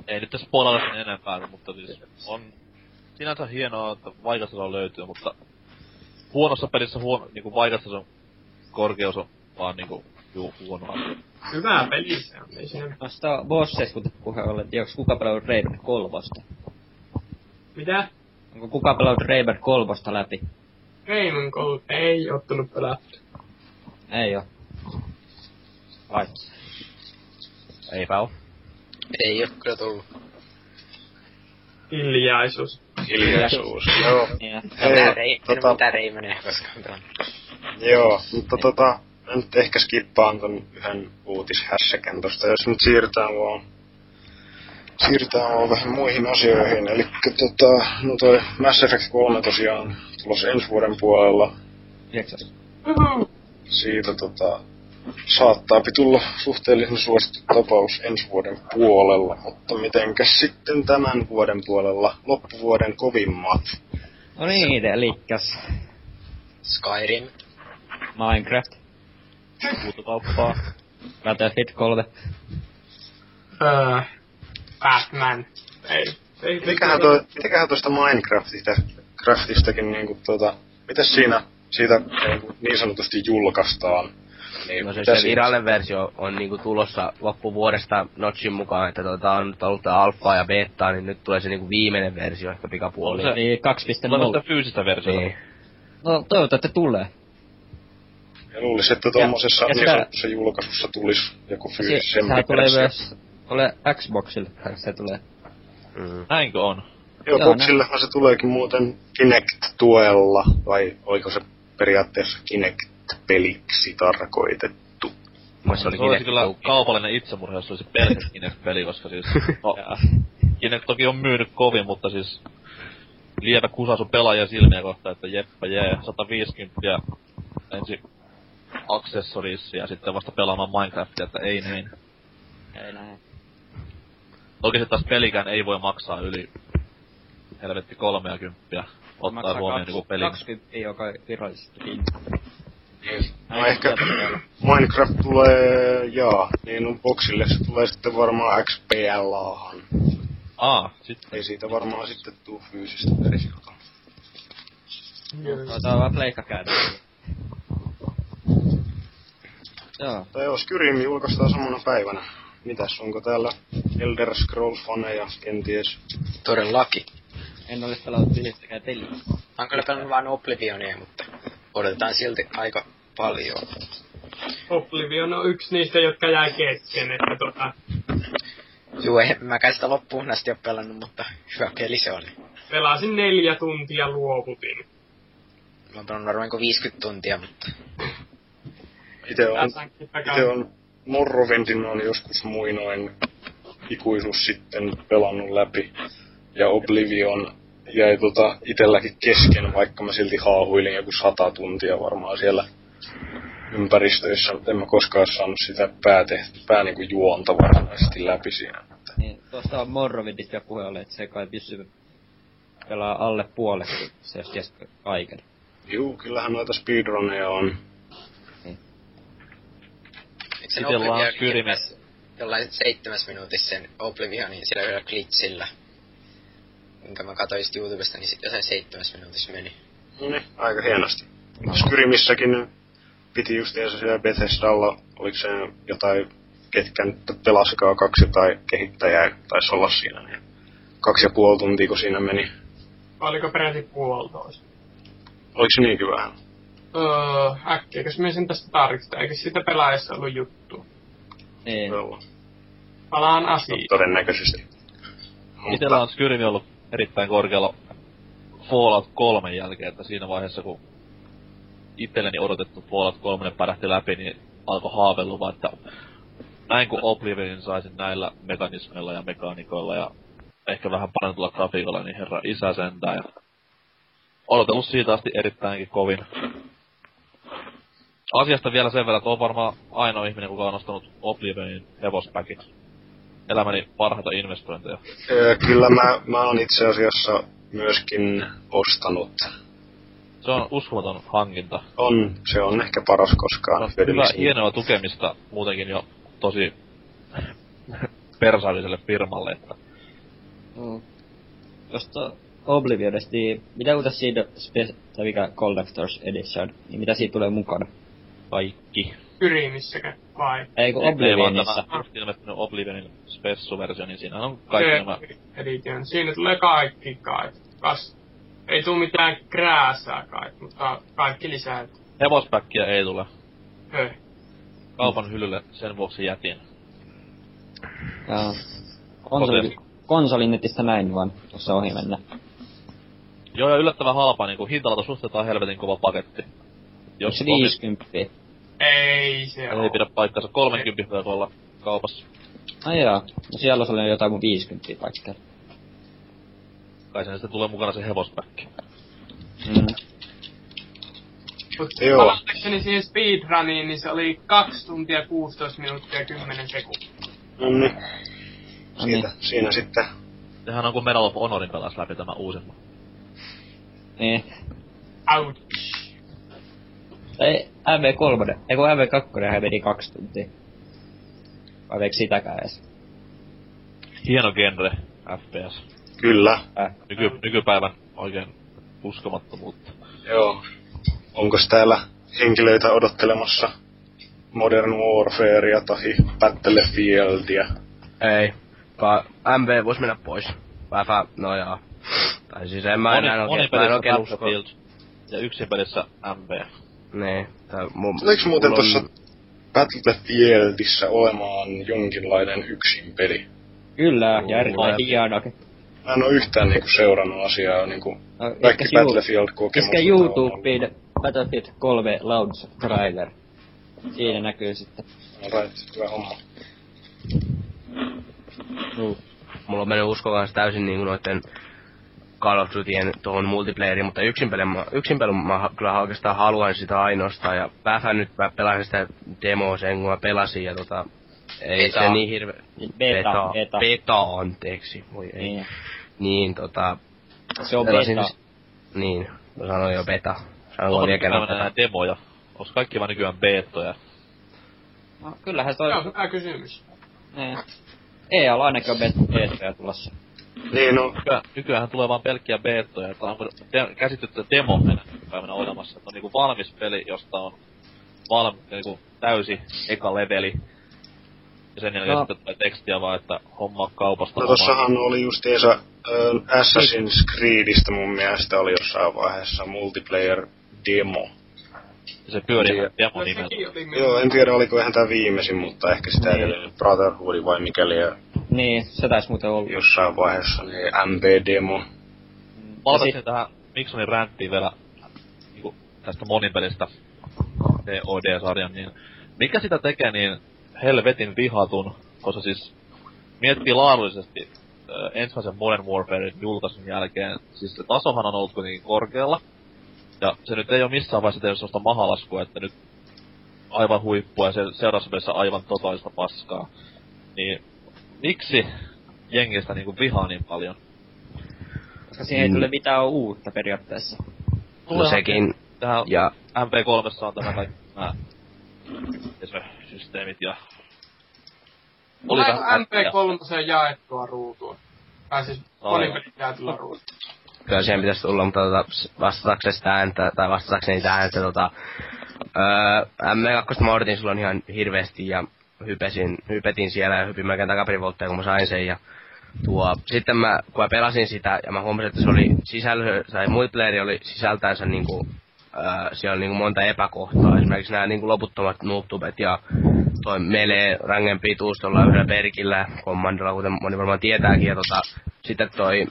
Ei nyt tässä spoilata sen enempää, mutta siis on sinänsä hienoa, että vaikeastasoa löytyy, mutta huonossa pelissä huono, niinku vaikeastason korkeus on vaan niinku ju huono asia. Hyvä peli se on, ei siinä... Bosseista kun puhe ollen, tiedätkö kuka pelannut Raven kolmosta? Mitä? Onko kuka pelannut Raven kolmosta läpi? Raymond Gold ei ottanut pelattu. Ei oo. Vai? Eipä oo. Ei oo kyllä tullut. Hiljaisuus. Hiljaisuus. Joo. Niin, Hei, en tota- mitä Raymonia koskaan. Joo, mutta tota, mä nyt ehkä skippaan ton yhden uutishässäkän tosta, jos nyt siirrytään vaan siirrytään vaan vähän muihin asioihin. Eli tota, no toi Mass Effect 3 tosiaan tulossa ensi vuoden puolella. Uhu. Siitä tota, saattaa tulla suhteellisen suosittu tapaus ensi vuoden puolella, mutta mitenkäs sitten tämän vuoden puolella loppuvuoden kovimmat? No niin, elikkäs Skyrim. Minecraft, Huutokauppaa. Battlefield 3. Öö, Batman. Ei. ei Mikähän, toi, mitäköhän tuosta Minecraftista, Craftistakin niinku tota, mitäs siinä siitä niinku niin sanotusti julkaistaan? Niin, No se, se virallinen versio on niinku tulossa loppuvuodesta Notchin mukaan, että tota on nyt ollut tää alfaa ja betaa, niin nyt tulee se niinku viimeinen versio ehkä pikapuoliin. On se- Tulee 2.0. sitä fyysistä versiota. Niin. No toivottavasti tulee. Ja luulisin, että tuommoisessa sanotussa julkaisussa tulisi joku Se, fyysisempi sehän tulee myös, ole Xboxille, se tulee. Mm. Näinkö on? Joo, Joo, Boxillehan se tuleekin muuten Kinect-tuella, vai oliko se periaatteessa Kinect-peliksi tarkoitettu? Moi se Se oli olisi Kinect kyllä kaupallinen itsemurha, jos se olisi pelkäs Kinect-peli, koska siis... No, Kinect toki on myynyt kovin, mutta siis... Lievä kusasu pelaajan silmiä kohta, että jeppä jee, 150 ensi accessoriissa ja sitten vasta pelaamaan Minecraftia, että ei niin. ei näin. Toki se taas pelikään ei voi maksaa yli helvetti 30. Ottaa Maksaa huomioon niinku pelin. 20, joka virallisesti No ehkä Minecraft tulee, jaa, niin on Boxille se tulee sitten varmaan XPLAhan. Aa, sitten. Ei siitä varmaan sitten tuu fyysistä versiota. Tuota on vaan pleikka Joo. Tai joo, Skyrim julkaistaan samana päivänä. Mitäs, onko täällä Elder Scrolls-faneja kenties? Todellakin. En ole pelannut yhdestäkään peliä. Mä kyllä pelannut vaan Oblivionia, mutta odotetaan silti aika paljon. Oblivion on yksi niistä, jotka jäi kesken, että tota, Juu, en mäkään sitä loppuun asti ole pelannut, mutta hyvä peli se oli. pelasin neljä tuntia luovutin. Mä oon pelannut varmaan 50 tuntia, mutta Itse on, itse on Morrowindin on joskus muinoin ikuisuus sitten pelannut läpi. Ja Oblivion jäi tota itelläkin kesken, vaikka mä silti haahuilin joku sata tuntia varmaan siellä ympäristöissä, mutta en mä koskaan saanut sitä päätehty, pää niinku juonta varsinaisesti läpi siinä. Niin, tuosta on Morrowindista ja puhe oli, että se kai pystyy pelaa alle puolet, se jos kaiken. Juu, kyllähän noita speedrunneja on. Sen Oblivionin Skyrim. pääs jollain seitsemäs minuutissa sen Oblivionin sillä yhdellä glitchillä. Minkä mä katsoin sit YouTubesta, niin sit jossain seitsemäs minuutissa meni. No niin, aika hienosti. Skyrimissäkin piti justiinsa siellä Bethesdalla, oliko se jotain, ketkä nyt pelasikaan kaksi tai kehittäjää taisi olla siinä, niin kaksi ja puoli tuntia, kun siinä meni. Oliko peräti puolitoista? Oliko se niinkin vähän? Öö, äkkiäkös me sen tästä tarkistaa, eikö siitä pelaajassa ollut juttu? Niin. Joo, Palaan no, asiaan. todennäköisesti. Itellä on Skyrim ollut erittäin korkealla Fallout 3 jälkeen, että siinä vaiheessa kun itselleni odotettu Fallout 3 pärähti läpi, niin alkoi haaveilua, että näin kun Oblivionin saisin näillä mekanismeilla ja mekaanikoilla ja ehkä vähän parantulla grafiikalla, niin herra isä sentään. Ja odotellut siitä asti erittäinkin kovin. Asiasta vielä sen verran, että on varmaan ainoa ihminen, kuka on ostanut Oblivionin hevospäkiksi. Elämäni parhaita investointeja. Öö, kyllä mä, mä oon itse asiassa myöskin ostanut. Se on uskomaton hankinta. On, se on ehkä paras koskaan. No, hyvä, hyödyllisin. hienoa tukemista muutenkin jo tosi persaalliselle firmalle, että Mm. Tuosta Oblivionista, niin mitä uutta siitä, spe- tai mikä Collector's Edition, niin mitä siitä tulee mukana? Kaikki. Skyrimissäkö, vai? Ei kun Oblivionissa. ilmestynyt Oblivionin spessuversio, niin siinä on kaikki nämä... Edition. Siinä tulee kaikki kai. Kas, ei tuu mitään krääsää kai, mutta kaikki lisää. Hevospäkkiä ei tule. Höh. Kaupan hyllylle sen vuoksi jätin. Joo. Konsoli, konsolinetistä näin vaan tuossa ohi mennä. Joo, ja yllättävän halpa, niinku hintalata suhteetaan helvetin kova paketti. Jos se on, niin 50. Ei se ei oo. pidä paikkansa, 30 voi olla kaupassa. Ai joo. No siellä oli jotain mun 50 paikkaa. Kai sen sitten tulee mukana se hevospäkki. Mm. Mut Joo. siihen speedruniin, niin se oli 2 tuntia 16 minuuttia ja 10 sekuntia. No niin. No niin. Siitä, siinä sitten. Sehän on kuin Medal of Honorin pelas läpi tämä uusimman. Niin. Ouch. Ei, MV3, ei kun MV2 meni kaksi tuntia. Vai veikö sitäkään edes? Hieno genre, FPS. Kyllä. Äh. Nyky, nykypäivän oikein uskomattomuutta. Joo. Onko täällä henkilöitä odottelemassa Modern Warfarea tai Battlefieldia? Ei. Ka MV vois mennä pois. Väfä, no joo. Tai siis en mä enää moni oikein, mä en oikein usko. Ja yksin pelissä MV. Niin. Tai mun, Tuleeko muuten on- tuossa Battlefieldissä olemaan jonkinlainen yksin peli? Kyllä, ja Joo, erittäin ja- hieno. Mä en oo yhtään niinku seurannut asiaa niinku No, kaikki Battlefield-kokemukset. Iskä. YouTubeen Battlefield 3 launch trailer. Siinä näkyy sitten. Right, hyvä homma. Juu. mulla on mennyt usko kanssa täysin niinku noitten Call of Dutyen tuohon multiplayeriin, mutta yksin pelin, mä, yksin pelin mä kyllä oikeastaan haluan sitä ainoastaan, ja vähän nyt mä pelasin sitä demoa sen, kun mä pelasin, ja tota, ei Beta. se niin hirve... Beta, beta. Beta, anteeksi, voi ei. Niin, Niin. tota, Se on pelasin beta. Niin, mä sanoin jo beta. Sanoin vielä kerran beta. demoja? Onko kaikki vaan nykyään beettoja? No, kyllähän toi... Se on hyvä kysymys. Niin. EA ainakin on bet- betoja tulossa. Niin no, Nykyään, nykyään tulee vaan pelkkiä beettoja, että onko de- käsitetty demo enää päivänä olemassa. Että on niinku valmis peli, josta on valmi, niinku täysi eka leveli. Ja sen jälkeen No. tulee tekstiä vaan, että homma kaupasta no tossahan oli justiinsa äh, Assassin's Creedistä mun mielestä oli jossain vaiheessa multiplayer demo. Se pyörii Tiedä. demo nimeltä. Joo, en tiedä oliko ihan tää viimeisin, mutta ehkä sitä Niin. edellinen Brotherhood vai mikäli ja Niin, se taisi muuten olla. jossain vaiheessa oli MP-demo. Palatakseni tähän Miksonin ränttiin vielä niinku, tästä monipelistä COD-sarjan, niin mikä sitä tekee niin helvetin vihatun, koska siis miettii laadullisesti ensimmäisen Modern Warfarein julkaisun jälkeen, siis se tasohan on ollut kuitenkin korkealla, ja se nyt ei ole missään vaiheessa tehnyt sellaista mahalaskua, että nyt aivan huippua ja se seuraavassa aivan totaalista paskaa. Niin miksi jengistä niinku vihaa niin paljon? Koska siihen ei Mm. tule mitään uutta periaatteessa. No sekin, Tähän ja MP3 on tämä kaikki nämä systeemit ja... Oli Tuleeko vähän MP3 jaettua ruutua? Tai siis Aivan. monipelin jaetulla ruutua. Kyllä siihen pitäisi tulla, mutta tota, vastatakseni sitä ääntä, tai vastatakseni sitä ääntä, tota, öö, M2 mä odotin silloin ihan hirveästi ja hypesin, hypetin siellä ja hypin melkein takaperin voltteja, kun mä sain sen ja tuo, sitten mä, kun mä pelasin sitä ja mä huomasin, että se oli sisällö, tai multiplayeri oli sisältäensä niinku, öö, siellä oli niinku monta epäkohtaa, esimerkiksi nämä niinku loputtomat noobtubet ja toi melee rangen pituus tuolla yhdellä perkillä, kommandolla, kuten moni varmaan tietääkin, ja tota, sitten toi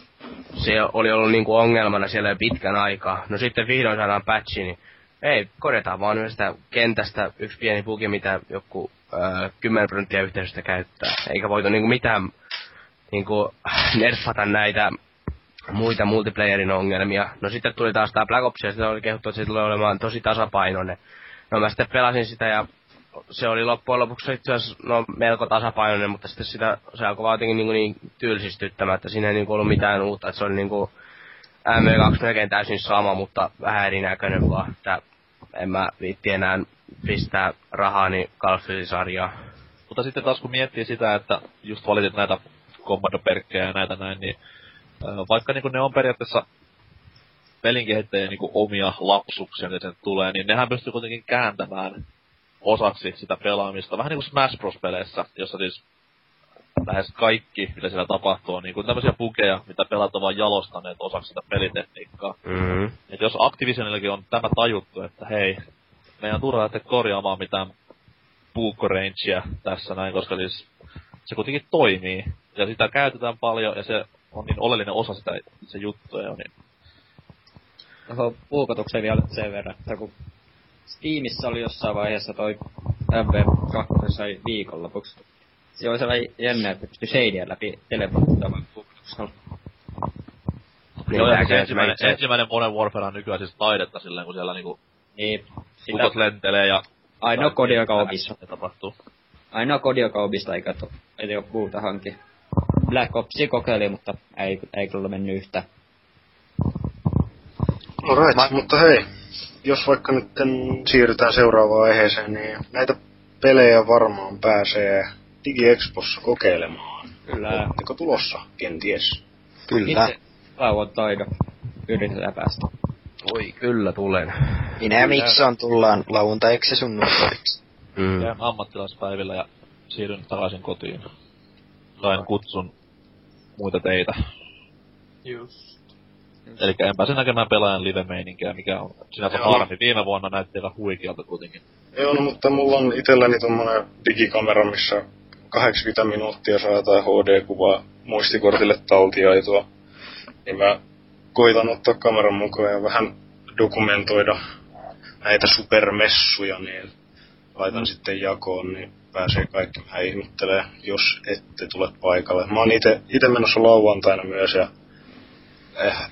se oli ollut niinku ongelmana siellä jo pitkän aikaa. No sitten vihdoin saadaan patchi, niin ei, korjataan vaan yhdestä kentästä yksi pieni bugi, mitä joku öö, 10 prosenttia yhteisöstä käyttää. Eikä voitu niinku mitään niinku nerfata näitä muita multiplayerin ongelmia. No sitten tuli taas tää Black Ops ja sitten oli kehuttu, että se tulee olemaan tosi tasapainoinen. No mä sitten pelasin sitä ja se oli loppujen lopuksi itse asiassa no, melko tasapainoinen, mutta sitten sitä, se alkoi vaan jotenkin niin, niin tylsistyttämään, että siinä ei niin ollut mitään uutta, että se oli niin kuin MV2 melkein täysin sama, mutta vähän erinäköinen vaan, että en mä viitti enää pistää rahani Call of Duty-sarjaa. Mutta sitten taas kun miettii sitä, että just valitit näitä kommandoperkkejä ja näitä näin, niin ö, vaikka niinku ne on periaatteessa pelin kehittäjien niinku omia lapsuksia, mitä sen tulee, niin nehän pystyy kuitenkin kääntämään osaksi sitä pelaamista. Vähän niinku Smash Bros-peleissä, jossa siis lähes kaikki, mitä siellä tapahtuu, on niinku tämmöisiä bugeja, mitä pelaat on vaan jalostaneet osaksi sitä pelitekniikkaa. Mm-hmm. Et jos Activisionillakin on tämä tajuttu, että hei, meidän on turha lähteä korjaamaan mitään puukkorangea tässä näin, koska siis se kuitenkin toimii. Ja sitä käytetään paljon ja se on niin oleellinen osa sitä se juttuja, niin Tuohon puukotukseen vielä sen verran, että kun Steamissa oli jossain vaiheessa toi MV2 sai viikonlopuksi. Se oli sellainen jännä, että pystyi shadia läpi teleporttaamaan puukotuksella. Niin, Joo, ja käy ensimmäinen, se- ensimmäinen Modern Warfare on nykyään siis taidetta silleen, kun siellä niinku Niin, sitä ukot lentelee ja... ainoa kodi, joka on omissa. Se tapahtuu. Ainoa kodi, joka on omista, eikä to, ei ole muuta hanki. Black Opsia kokeili, mutta ei, ei kyllä mennyt yhtä. Alright, Ma- mutta hei, jos vaikka nyt siirrytään seuraavaan aiheeseen, niin näitä pelejä varmaan pääsee DigiExpossa kokeilemaan. Kyllä. Oletteko tulossa, kenties? Kyllä. Itse lauantaina yritetään päästä. Voi, kyllä tulen. Minä ja Mikson tullaan lauantaiksi ja sunnuntaiksi. Mm. Jään ammattilaispäivillä ja siirryn takaisin kotiin. Sain kutsun muita teitä. Just. Eli en pääse näkemään pelaajan live-meininkiä, mikä on sinänsä harmi. Viime vuonna näytti aika huikealta kuitenkin. Joo, no, mutta mulla on itselläni tommonen digikamera, missä 80 minuuttia saa jotain HD-kuvaa muistikortille taltioitua. Niin mä koitan ottaa kameran mukaan ja vähän dokumentoida näitä supermessuja, niin laitan sitten jakoon, niin pääsee kaikki vähän ihmettelee, jos ette tule paikalle. Mä oon ite, ite menossa lauantaina myös ja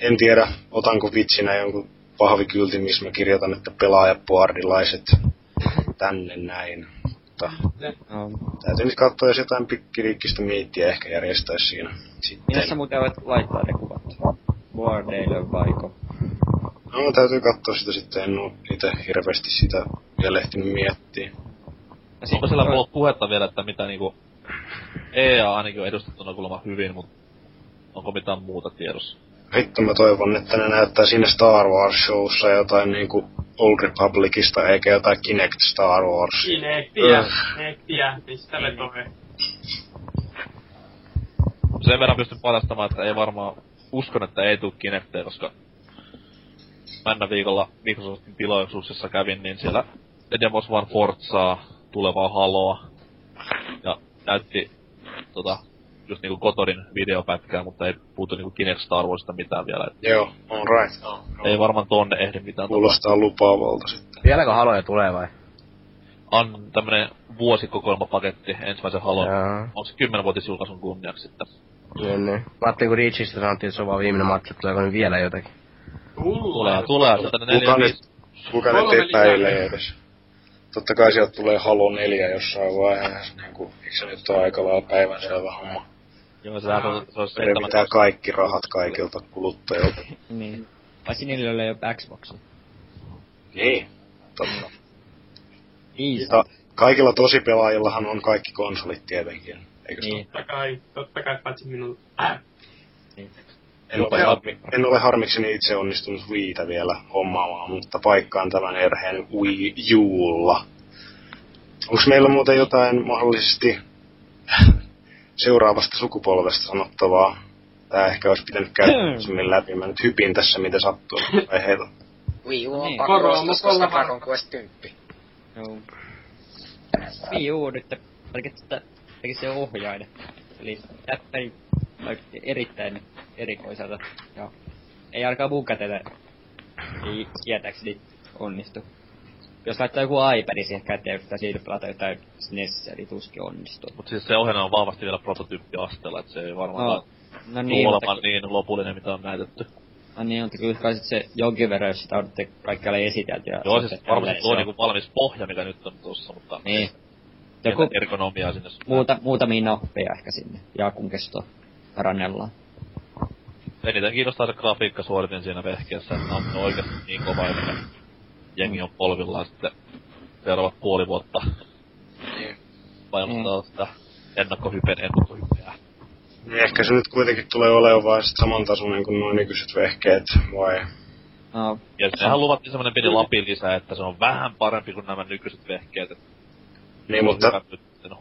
en tiedä, otanko vitsinä jonkun pahvikyltin, missä mä kirjoitan, että pelaajapuardilaiset tänne näin. Mutta No. täytyy nyt katsoa, jos jotain pikkiriikkistä miittiä ehkä järjestäisi siinä sitten. Minä sä muuten voit laittaa ne kuvat? Wardeille vaiko? No täytyy katsoa sitä sitten, en oo itse hirveästi sitä vielä ehtinyt miettiä. Ja Onko siellä toi- ollut puhetta vielä, että mitä niinku... EA ainakin on edustettuna kuulemma hyvin, mutta onko mitään muuta tiedossa? Hitto mä toivon, että ne näyttää siinä Star Wars showssa jotain niinku Old Republicista eikä jotain Kinect Star Wars. Kinectiä, Öh. Kinectiä, mistä vetoe. Sen verran pystyn paljastamaan, että ei varmaan uskon, että ei tuu Kinecteä, koska männä viikolla Microsoftin tilaisuuksessa kävin, niin siellä ne demos vaan Forzaa, tulevaa Haloa, ja näytti tota, just niinku Kotorin videopätkää, mutta ei puutu niinku Kinect Star Warsista mitään vielä. Et Joo, on right. ei varmaan tonne ehdi mitään Kuulostaa lupaavalta sitten. Vieläkö haloja tulee vai? On tämmönen vuosikokoelmapaketti ensimmäisen Halon. Joo. Onko se kymmenvuotisjulkaisun kunniaksi sitten? Niin, niin. Mä ajattelin, kun Reachista sanottiin, että se on vaan viimeinen matsi, että tuleeko nyt vielä jotakin. Tulee, tulee. Ne Kuka neljä viisi. kuka nyt epäilee edes? Totta kai sieltä tulee Halo 4 jossain vaiheessa, niinku, eikö se nyt ole aika lailla päivänselvä homma? Joo, sehän on, se on Revitään 17 kaikki rahat kaikilta kuluttajilta. Niin. Paitsi niillä ei ole Xbox. Niin, totta. Viisi. Ta- kaikilla tosipelaajillahan on kaikki konsolit tietenkin, eikö Niin. Totta kai, totta kai, paitsi minun. Äh, En ole, harmi, en ole harmikseni itse onnistunut Wiitä vielä hommaamaan, mutta paikkaan tämän erheen Wii Ulla. Onko meillä muuten jotain mahdollisesti seuraavasta sukupolvesta sanottavaa? Tää ehkä olisi pitänyt käydä semmin läpi. Mä nyt hypin tässä, mitä sattuu aiheita. Wii U on Niin. Dragon Quest 10. Joo. Wii U nyt pelkästään se ohjainen. Eli näyttäi vaikutti erittäin erikoiselta. Ja ei ainakaan mun kätellä ei tietääkseni onnistu. Jos laittaa joku iPad siihen käteen, yrittää siitä pelata jotain SNES, eli tuskin onnistuu. Mut siis se ohjelma on vahvasti vielä prototyyppiasteella, et se ei varmaan No, no, niin, niin, mutta, niin lopullinen, mitä on näytetty. no niin, mutta kyllä kai se jonkin verran, jos sitä on nyt kaikkialle esitelty. Ja Joo, siis varmasti tuo se on. niinku valmis pohja, mikä nyt on tossa, mutta... Niin. Joku... Joku ergonomiaa sinne. muuta, muutamia nappeja ehkä sinne. Jaakun kesto parannellaan. Eniten kiinnostaa se grafiikkasuoritin siinä vehkeessä, että on oikeasti niin kova, että jengi on polvillaan sitten seuraavat puoli vuotta. Painottaa sitä ennakkohypen ennakkohypeä. Niin ehkä se nyt kuitenkin tulee olemaan vaan sit samantasoinen kuin nuo nykyiset vehkeet, vai? No, Ja sehän luvattiin semmonen pieni lapi lisää, että se on vähän parempi kuin nämä nykyiset vehkeet. et Niin, mutta,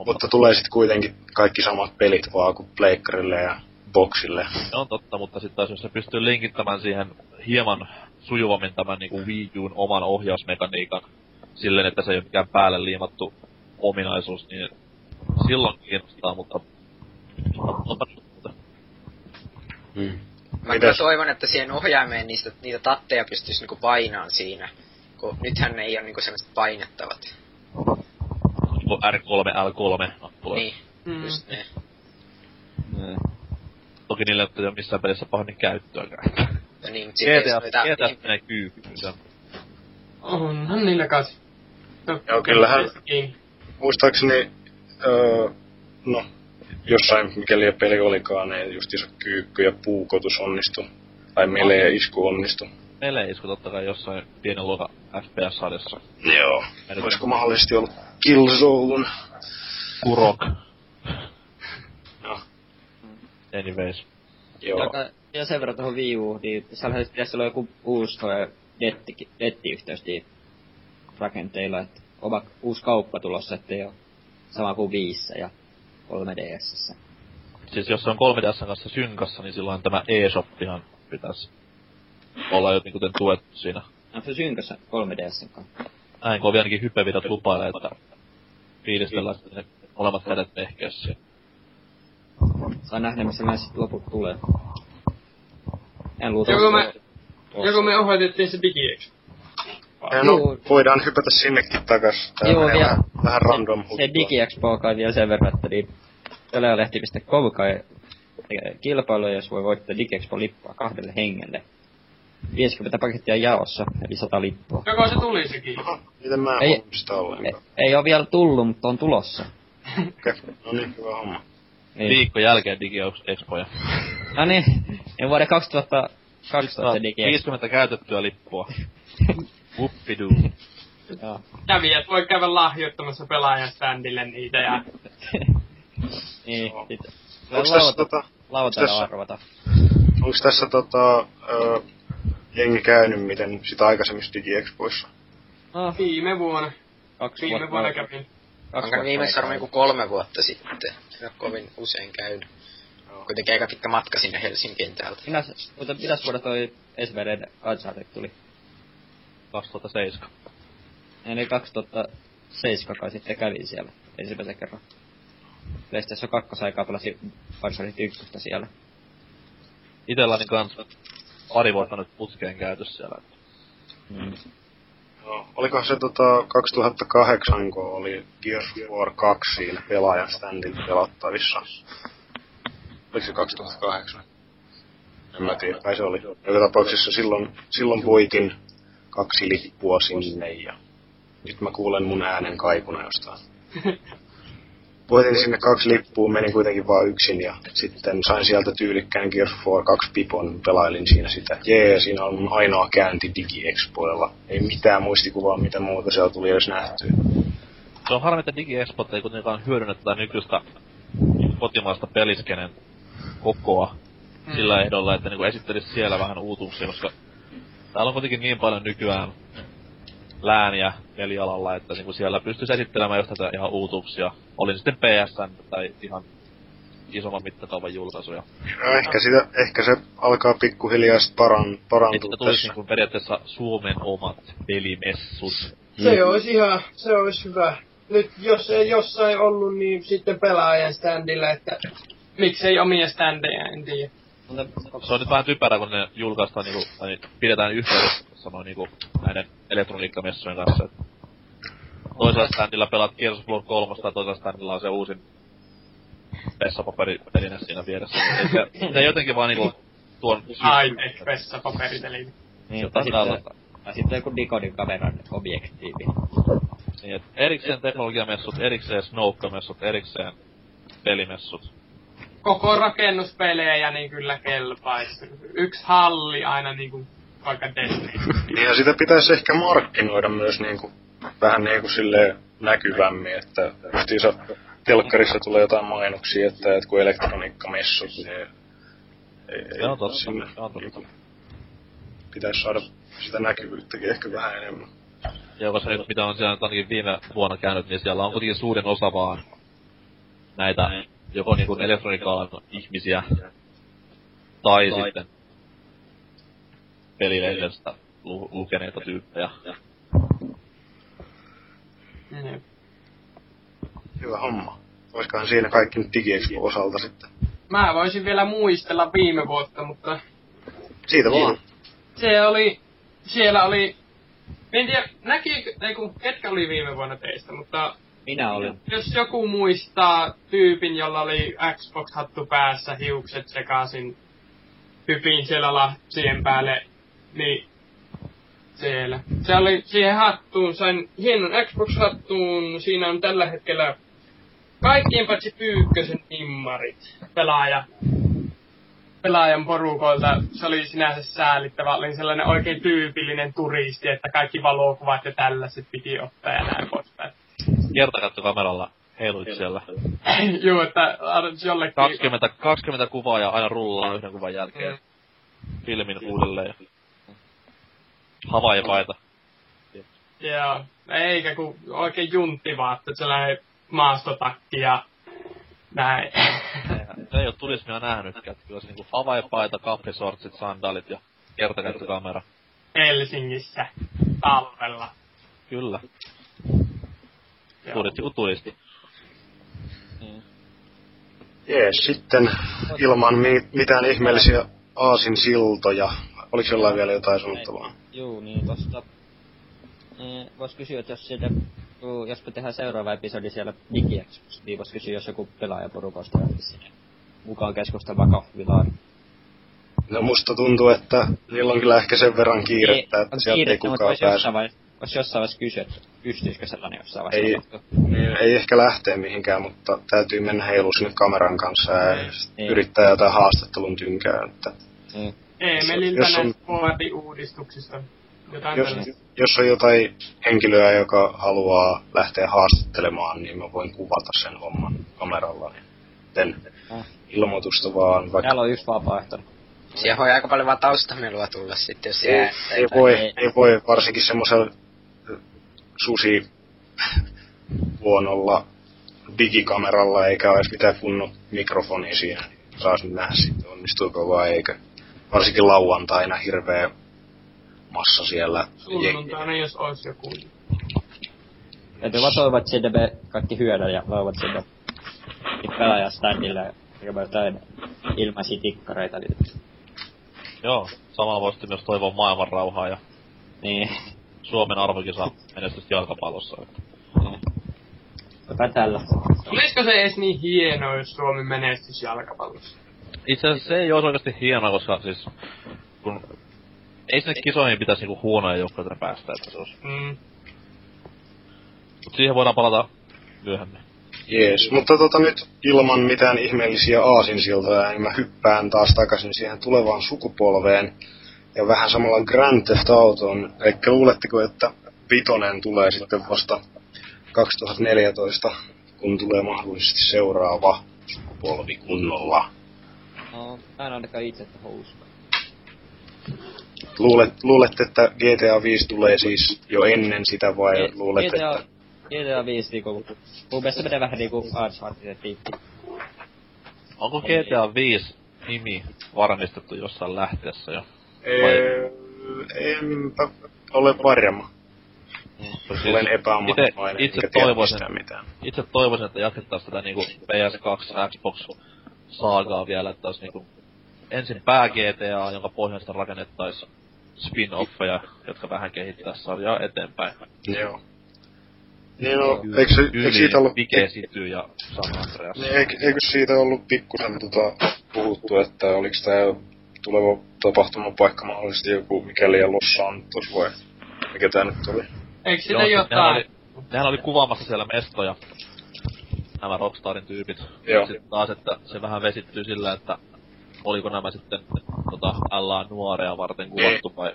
mutta tulee sitten kuitenkin kaikki samat pelit vaan kuin Pleikkarille ja Boxille. Se on totta, mutta sitten taas jos se pystyy linkittämään siihen hieman sujuvammin tämän niin kuin Wii Uun oman ohjausmekaniikan silleen, että se ei ole mikään päälle liimattu ominaisuus, niin silloin kiinnostaa, mutta Hmm. Mä kyllä toivon, että siihen ohjaimeen niistä, niitä tatteja pystyisi niinku painaan siinä. Kun nythän ne ei ole niinku sellaiset painettavat. R3, L3 Niin, mm. just ne. Mm. Toki niille ei ole missään pelissä pahemmin käyttöäkään. No niin, mutta GTA, GTA niin... menee kyykyyn. Onhan niillä kas. No, Joo, kyllähän. Muistaakseni, öö, no, jossain, mikäli peli olikaan, niin just iso kyykky ja puukotus onnistu. Tai melee isku onnistu. Melee isku totta kai jossain pienen luokan FPS-sarjassa. Joo. Olisiko mahdollisesti ollut Killzone? Kurok. Joo. Anyways. Joo. Ja, ja sen verran tuohon Wii U, niin siellähän pitäisi olla joku uusi toi netti, nettiyhteys niin rakenteilla, että oma uusi kauppa tulossa, ettei ole sama kuin viissä ja 3DSssä. Siis jos se on 3DS kanssa synkassa, niin silloin tämä eShopihan pitäisi olla jotenkin kuten tuettu siinä. On se synkassa 3DS kanssa? Näin, kun ainakin hypevidat lupailee, että fiilistellään sitten ne olemat kädet pehkeässä. Saa nähdä, missä sitten loput tulee. En luulta. Joko me, joko me ohjaitettiin se DigiEx? No, voidaan hypätä sinnekin takas. Tää Joo, vielä, vähän random Se, se DigiExpo kai vielä sen verran, että niin Pelaajalehti.com kai kilpailu, jos voi voittaa DigiExpo-lippua kahdelle hengelle. 50 pakettia jaossa, eli 100 lippua. Joko se tuli sekin? miten mä ei, sitä ei, ei ole vielä tullut, mutta on tulossa. Okei, okay. no niin, hyvä homma. Niin. Viikko jälkeen DigiExpoja. no niin, niin vuoden 2012 DigiExpo. 50 käytettyä lippua. Whoopidoo. Kävijät voi käydä lahjoittamassa pelaajan standille niitä ja... niin, sit... Onks tässä tota... Arvata. Onks tässä tota... Ö, jengi käynyt miten sitä aikaisemmissa digiexpoissa? Oh. Viime vuonna. Kaksi Viime vuonna, vuonna kävin. Onko viimeksi varmaan joku kolme vuotta sitten. En kovin usein käynyt. Kuitenkin aika pitkä matka sinne Helsinkiin täältä. Minä, mutta mitäs vuonna toi SVD Uncharted tuli? 2007. Eli 2007 kai sitten kävin siellä ensimmäisen kerran. PlayStation 2 aikaa pelasi Uncharted 1 siellä. Itelläni kans pari vuotta nyt putkeen käytössä siellä. Mm. No, olikohan se tota 2008, kun oli Gears of War 2 siinä pelaajan standin pelattavissa? Oliko se 2008? En mä tiedä, kai se oli. Joka tapauksessa silloin, silloin voitin kaksi lippua sinne ja nyt mä kuulen mun äänen kaikuna jostain. Voitin sinne kaksi lippua, menin kuitenkin vaan yksin ja sitten sain sieltä tyylikkään Gears of War 2 pipon, pelailin siinä sitä. Jee, siinä on mun ainoa käynti DigiExpoilla. Ei mitään muistikuvaa, mitä muuta siellä tuli edes nähtyä. Se on harmi, että DigiExpot ei kuitenkaan hyödynnetä tätä nykyistä kotimaista peliskenen kokoa mm. sillä ehdolla, että niinku esittelisi siellä vähän uutuuksia, koska täällä on kuitenkin niin paljon nykyään lääniä pelialalla, että niinku siellä pystyisi esittelemään just tätä ihan uutuuksia. Oli sitten PSN tai ihan isomman mittakaavan julkaisuja. No, ehkä, sitä, ehkä se alkaa pikkuhiljaa sit paran, parantua Että tulisi niinku periaatteessa Suomen omat pelimessut. Se mm. olisi ihan, se olisi hyvä. Nyt jos ei jossain ollut, niin sitten pelaajan standilla, että miksei omia standeja, en tiedä. Se on nyt vähän typerää, kun ne julkaistaan niinku, tai pidetään yhteydessä sanoi niinku näiden elektroniikkamessujen kanssa, että toisella standilla pelaat Gears of War 3 tai toisella standilla on se uusin vessapaperipeline siinä vieressä. Se, jotenkin vaan niinku tuon... Aine, vessapaperiteline. Niin, tai sitten, tai sitten joku Nikonin kameran objektiivi. Niin, et erikseen teknologiamessut, erikseen snoukkamessut, erikseen pelimessut koko rakennuspelejä niin kyllä kelpaisi. Yksi halli aina niinku vaikka Destiny. Niin ja sitä pitäisi ehkä markkinoida myös niinku vähän niinku silleen näkyvämmin, että justiinsa telkkarissa tulee jotain mainoksia, että, että kun elektroniikkamessut, niin ei, ei, on totta, sinne, on totta. Niinku, pitäisi saada sitä näkyvyyttäkin ehkä vähän enemmän. Joo, koska nyt mitä on siellä ainakin viime vuonna käynyt, niin siellä on kuitenkin suurin osa vaan näitä joko niinku elektroniikan ihmisiä tai sitten pelilehdestä lu- lukeneita tyyppejä. Jep. Hyvä homma. Olisikohan siinä kaikki nyt DigiExpo osalta sitten. Mä voisin vielä muistella viime vuotta, mutta Siitä vaan. se oli, siellä oli, en tiedä, näki, ei kun, ketkä oli viime vuonna teistä, mutta Minä olin. jos joku muistaa tyypin, jolla oli Xbox-hattu päässä, hiukset sekaisin, hypin siellä lapsien päälle, niin siellä. Se oli siihen hattuun, sain hienon Xbox-hattuun, siinä on tällä hetkellä kaikkien paitsi Pyykkösen nimmarit, pelaaja, pelaajan porukoilta. Se oli sinänsä säälittävä, oli sellainen oikein tyypillinen turisti, että kaikki valokuvat ja tällaiset piti ottaa ja näin poispäin. Kertakattokameralla heiluit siellä. Joo, että jollekin... 20, 20 kuvaa ja aina rullaa yhden kuvan jälkeen. Mm. Filmin uudelleen. Havaipaita. Joo, eikä kun oikein juntti vaatteet, sellainen maastotakki ja näin. Se ei oo turismia nähnytkään. että Kyllä se niinku havaipaita, kaprisortsit, sandaalit ja kertakäyttökamera. Helsingissä talvella. Kyllä. Turisti kuin turisti. Jees, sitten ilman mi- mitään ihmeellisiä aasinsiltoja. Oliko jollain vielä jotain sanottavaa? Juu, niin tosta... Eh, vois kysyä, että jos sieltä... Jos me tehdään seuraava episodi siellä DigiExpossa, niin vois kysyä, jos joku pelaajaporukoista lähtisi sinne mukaan keskustelemaan kahvilaan. No musta tuntuu, että niillä on kyllä ehkä sen verran kiirettä, että on sieltä ei kukaan pääse. jossain vaiheessa, vois jossain vaiheessa kysyä, että pystyisikö sellainen jossain vaiheessa. Ei, niin, ei ehkä lähteä mihinkään, mutta täytyy mennä heilu sinne kameran kanssa ja Ei. yrittää jotain haastattelun tynkää. Että Niin. Eemeliltä Jos on-. Jotain jos, tällaista. jos on jotain henkilöä, joka haluaa lähteä haastattelemaan, niin mä voin kuvata sen homman kameralla. Joten Ah. ilmoitusta vaan vaikka Täällä on yksi vapaaehtoinen. Siellä voi aika paljon vaan taustamelua tulla sitten, jos ei, jää. ei, voi, ei. ei voi varsinkin semmoisella susi huonolla digikameralla eikä olisi mitään kunnon mikrofonia siihen. Saas nyt nähdä sitten onnistuuko vai eikö. Varsinkin lauantaina hirveä massa siellä. Sunnuntaina, jos olisi joku. Täytyy vaan toivoa, että me kaikki hyödä ja lauvat pelaajastandilla ja jotain ilmaisia tikkareita. Joo, samalla voisi myös toivoa maailman rauhaa ja niin. Suomen arvokisa menestystä jalkapallossa. Jotain tällä. Olisiko se edes niin hienoa, jos Suomi menestyisi jalkapallossa? Itse asiassa se ei olisi oikeasti hienoa, koska siis kun ei sinne kisoihin pitäisi niinku huonoja joukkoja päästä, että se olisi. Mm. Mut siihen voidaan palata myöhemmin. Jees, mutta tota nyt ilman mitään ihmeellisiä aasinsiltoja, niin mä hyppään taas takaisin siihen tulevaan sukupolveen. Ja vähän samalla Grand Theft Autoon. Eli luuletteko, että vitonen tulee sitten vasta 2014, kun tulee mahdollisesti seuraava sukupolvi kunnolla? No, mä en ainakaan itse tohon usko. Luulet, luulette, että GTA 5 tulee siis jo ennen sitä vai luulette, GTA, että... GTA 5 niinku, mun mielestä menee vähän niinku Uncharted tyyppi. Onko GTA 5 nimi varmistettu jossain lähteessä jo? Ee, enpä ole varma. Olen epävarmainen, itse enkä tiedä toivoisin, mitään. itse toivoisin, että jatkettaisiin tätä niinku PS2 Xbox saagaa vielä, että olisi niinku ensin pää GTA, jonka pohjasta rakennettaisiin spin-offeja, jotka vähän kehittäisi sarjaa eteenpäin. Joo. Niin no, eikö, se, eikö siitä ollut... Vike City ja San Andreas. Niin, eikö, eikö siitä ollut pikkusen tota, puhuttu, että oliko tämä tuleva tapahtumapaikka mahdollisesti joku mikäli ja Los Santos vai mikä tää nyt oli? Eikö sitä Joo, siis jotain? nehän oli, nehän oli kuvaamassa siellä mestoja, nämä Rockstarin tyypit. Joo. Sitten taas, että se vähän vesittyy sillä, että oliko nämä sitten tota, LA nuorea varten kuvattu vai,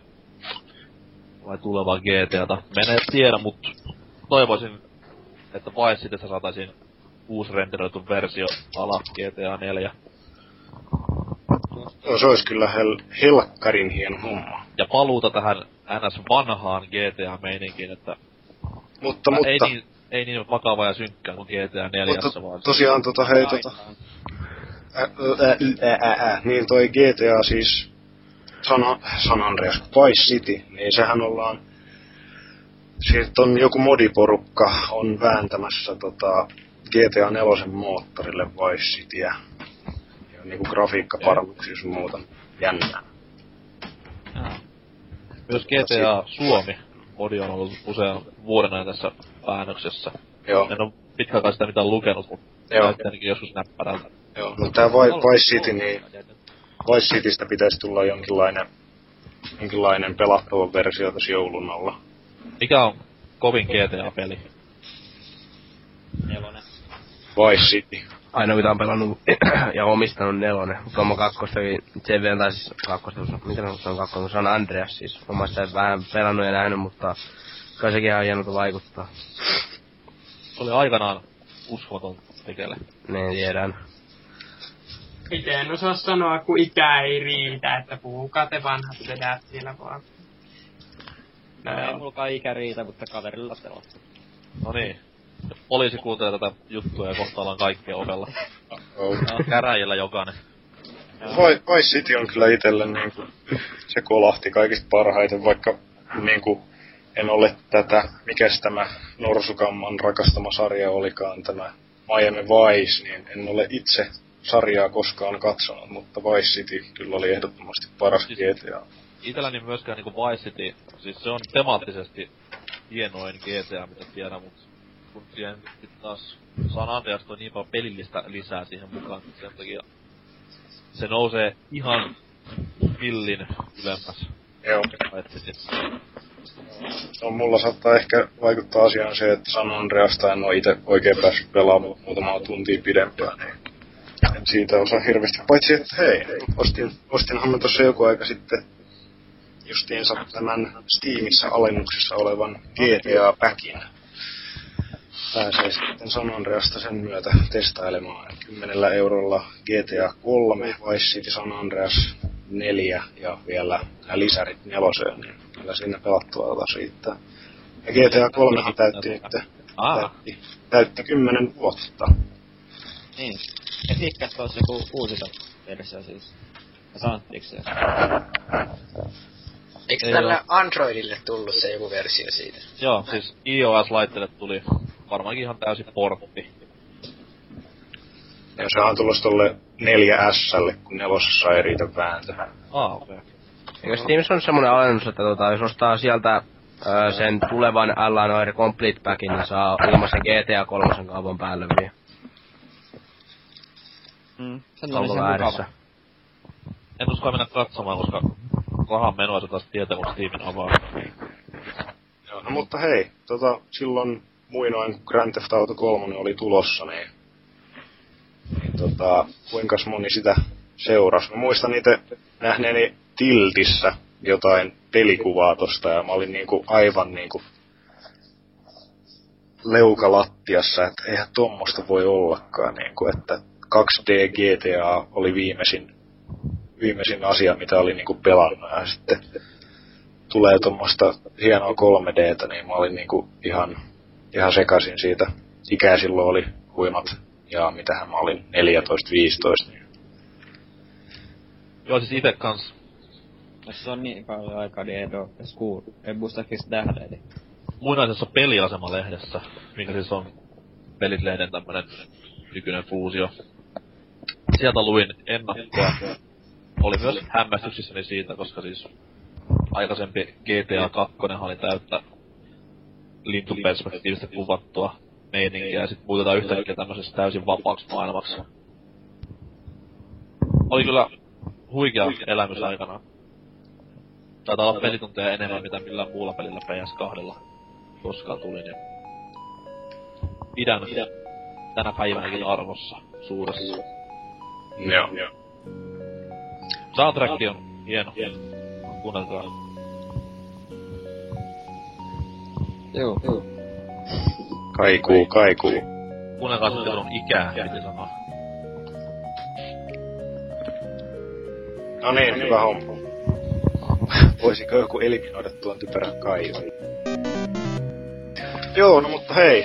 vai tulevaa GTAta. Menee tiedä, mutta toivoisin, että Vice Cityssä saataisiin uusi renderoitu versio ala GTA 4. No, se olisi kyllä hel, helkkarin hieno homma. Ja paluuta tähän NS vanhaan GTA-meininkiin, että Mutta, Mutta, mutta, ei, niin, ei niin vakava ja synkkää kuin GTA 4, mutta vaan tosiaan tota, hei tota, ä, ä, ä, ä, ä, niin toi GTA siis, San, San Andreas, Vice City, niin sehän ollaan, siitä on joku modiporukka on vääntämässä tota, GTA 4 moottorille Vice Cityä. Ja niinku grafiikkaparannuksia sun muuta. Jännää. Myös GTA Suomi modi on ollut usean vuoden ajan tässä päännöksessä. Joo, En ole pitkäaikaa sitä mitään lukenut, mutta joo, näytti ainakin joskus näppärältä. joo. No tää Vi- Vice City, niin Vice Citystä pitäisi tulla jonkinlainen, jonkinlainen pelattava versio tässä joulun alla. Mikä on kovin GTA-peli? Nelonen. Vice City. Aina mitä on pelannut ja omistanut nelonen. Kommo kakkostakin, sen verran tai siis kakkosta, mitä se on kakkosta, se on Andreas siis. Oma sitä vähän pelannut ja nähnyt, mutta kai sekin ihan hienolta vaikuttaa. Se oli aikanaan uskomaton tekele. Niin tiedän. Itse en osaa sanoa, kun ikä ei riitä, että puhukaa te vanhat sedät siellä vaan. No ei mulkaan ikä riitä, mutta kaverilla pelattu. No niin. Poliisi kuuntelee tätä juttua ja kohta ollaan kaikkea ovella. Oh. Käräjillä jokainen. Vi- Vice City on kyllä itselle niinku, se kolahti kaikista parhaiten, vaikka niinku, en ole tätä, mikäs tämä Norsukamman rakastama sarja olikaan, tämä Miami Vice, niin en ole itse sarjaa koskaan katsonut, mutta Vice City kyllä oli ehdottomasti paras Siis- GTA. Itelläni myöskään niinku Vice City, siis se on temaattisesti hienoin GTA, mitä tiedän, mutta kun siihen sit taas San Andreas toi niin paljon pelillistä lisää siihen mukaan, niin sen takia se nousee ihan millin ylemmäs. Joo. City. No, mulla saattaa ehkä vaikuttaa asiaan se, että San Andreasta en ole itse oikein päässyt pelaamaan muutamaa tuntia pidempään, niin en siitä osaa hirveästi. Paitsi, että hei, ostin, ostinhan mä tuossa joku aika sitten justiinsa tämän Steamissa alennuksessa olevan GTA Packin. Pääsee sitten San Andreasta sen myötä testailemaan 10 eurolla GTA 3, Vice City San Andreas 4 ja vielä nämä lisärit neloseen, niin kyllä siinä pelattua taas riittää. Ja GTA 3 täytti nyt täytti, täytti 10 vuotta. Niin. Et hikkäs olisi joku uusi versio siis. Ja sanottiinko se? Eikö Ei tällä Androidille tullut se joku versio siitä? joo, siis iOS-laitteelle tuli varmaankin ihan täysin portti. Ja se on tulossa tolle 4Slle, kun nelosessa ei riitä vääntö. Ah, okei. Okay. Eikö Steamissa on semmonen alennus, että tota, jos ostaa sieltä öö, sen tulevan Alanoir Complete Packin, niin saa ilmaisen GTA 3 kaupan päälle vielä. Mm. Sen Onko oli se väärässä? mukava. En uskalla mennä katsomaan, koska rahan menoa se taas tietää, kun Steamin avaa. Joo, no mutta hei, tota, silloin muinoin Grand Theft Auto 3 oli tulossa, niin, niin tota, kuinka moni sitä seurasi? Mä muistan itse nähneeni Tiltissä jotain pelikuvaa tosta ja mä olin niinku aivan niinku leukalattiassa, että eihän tommosta voi ollakaan, niinku, että 2D GTA oli viimeisin, viimeisin asia, mitä oli niinku pelannut ja sitten tulee tuommoista hienoa 3Dtä, niin mä olin niinku ihan, ihan sekaisin siitä. Ikä silloin oli huimat, ja mitähän mä olin, 14-15. Niin. Joo, siis ite kans se on niin paljon aikaa, niin en oo edes kuullut. En muista kes nähdä, eli. muinaisessa peliasemalehdessä, mikä siis on Pelit-lehden tämmönen nykyinen fuusio. Sieltä luin ennakkoa. Oli myös hämmästyksissäni siitä, koska siis aikaisempi GTA 2 oli täyttä lintuperspektiivistä kuvattua meininkiä ja sit muutetaan yhtäkkiä tämmöisessä täysin vapaaksi maailmaksi. Oli kyllä huikea elämys aikanaan. Taitaa olla pelitunteja enemmän mitä millään muulla pelillä PS2 koskaan tuli, niin pidän tänä päivänäkin arvossa suuressa. Joo, joo. Soundtrack on hieno. Kuunnelkaa. Joo, joo. Kaikuu, kaikuu. Kuunnelkaa sitten minun ikää, piti sanoa. No niin, hyvä homma. Voisiko joku eliminoida tuon typerän kaivon? Joo, no mutta hei.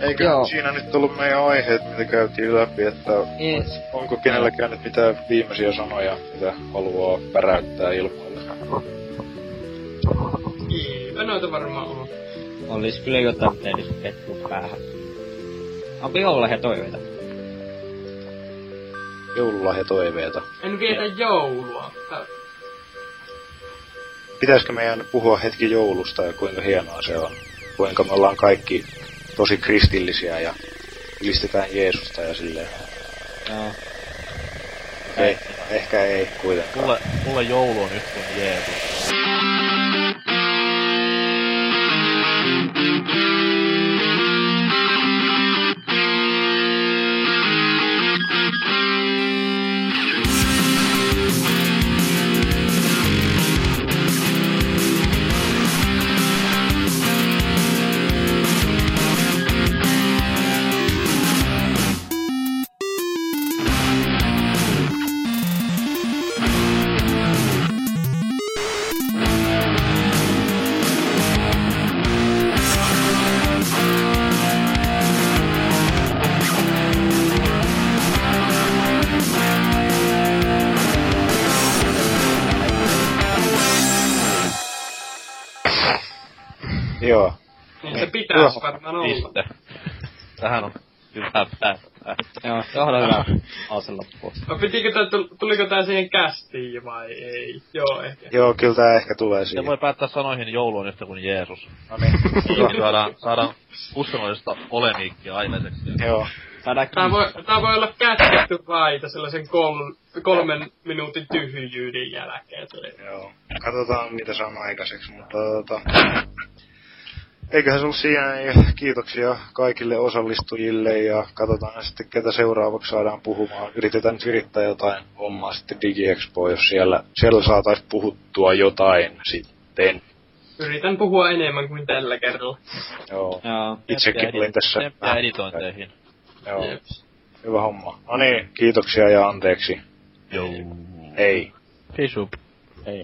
Eikö Joo. siinä nyt ollut meidän aiheet, mitä käytiin läpi, että Niin, onko kenelläkään nyt mitään viimeisiä sanoja, mitä haluaa päräyttää ilmoille? Eipä noita varmaan on. Olis kyllä jotain teille pettu päähän. Onko jollain he toiveita? Joululahja toiveita. En vietä joulua. Pitäisikö meidän puhua hetki joulusta ja kuinka hienoa se on? Kuinka me ollaan kaikki tosi kristillisiä ja ylistetään Jeesusta ja silleen. Joo. Ei, ehkä ei kuitenkaan. Mulle, mulle joulu on yhtä kuin Jeesus. Tähän on hyvä päättää. Joo, johda hyvä ase loppuun. No pitikö tää, tul- tuliko tää siihen kästiin vai ei? Joo, ehkä. Joo, kyllä tää ehkä tulee Se siihen. voi päättää sanoihin joulu on yhtä kuin Jeesus. No niin. Niin saadaan, saadaan uskonnollista polemiikkia aikaiseksi. Joo. Saadaan Tää voi, tää voi olla kätketty vaita sellaisen kol, kolmen minuutin tyhjyyden jälkeen. Joo. Katsotaan mitä saan aikaiseksi, mutta tota... Eiköhän ollut siinä ja kiitoksia kaikille osallistujille ja katsotaan sitten ketä seuraavaksi saadaan puhumaan. Yritetään nyt virittää jotain hommaa sitten DigiExpo, jos siellä, siellä saataisiin puhuttua jotain sitten. Yritän puhua enemmän kuin tällä kerralla. Joo. Joo. Itsekin olin tässä. Editointeihin. Joo. Jeps. Hyvä homma. No niin, kiitoksia ja anteeksi. Joo. Ei. Fisu. Ei.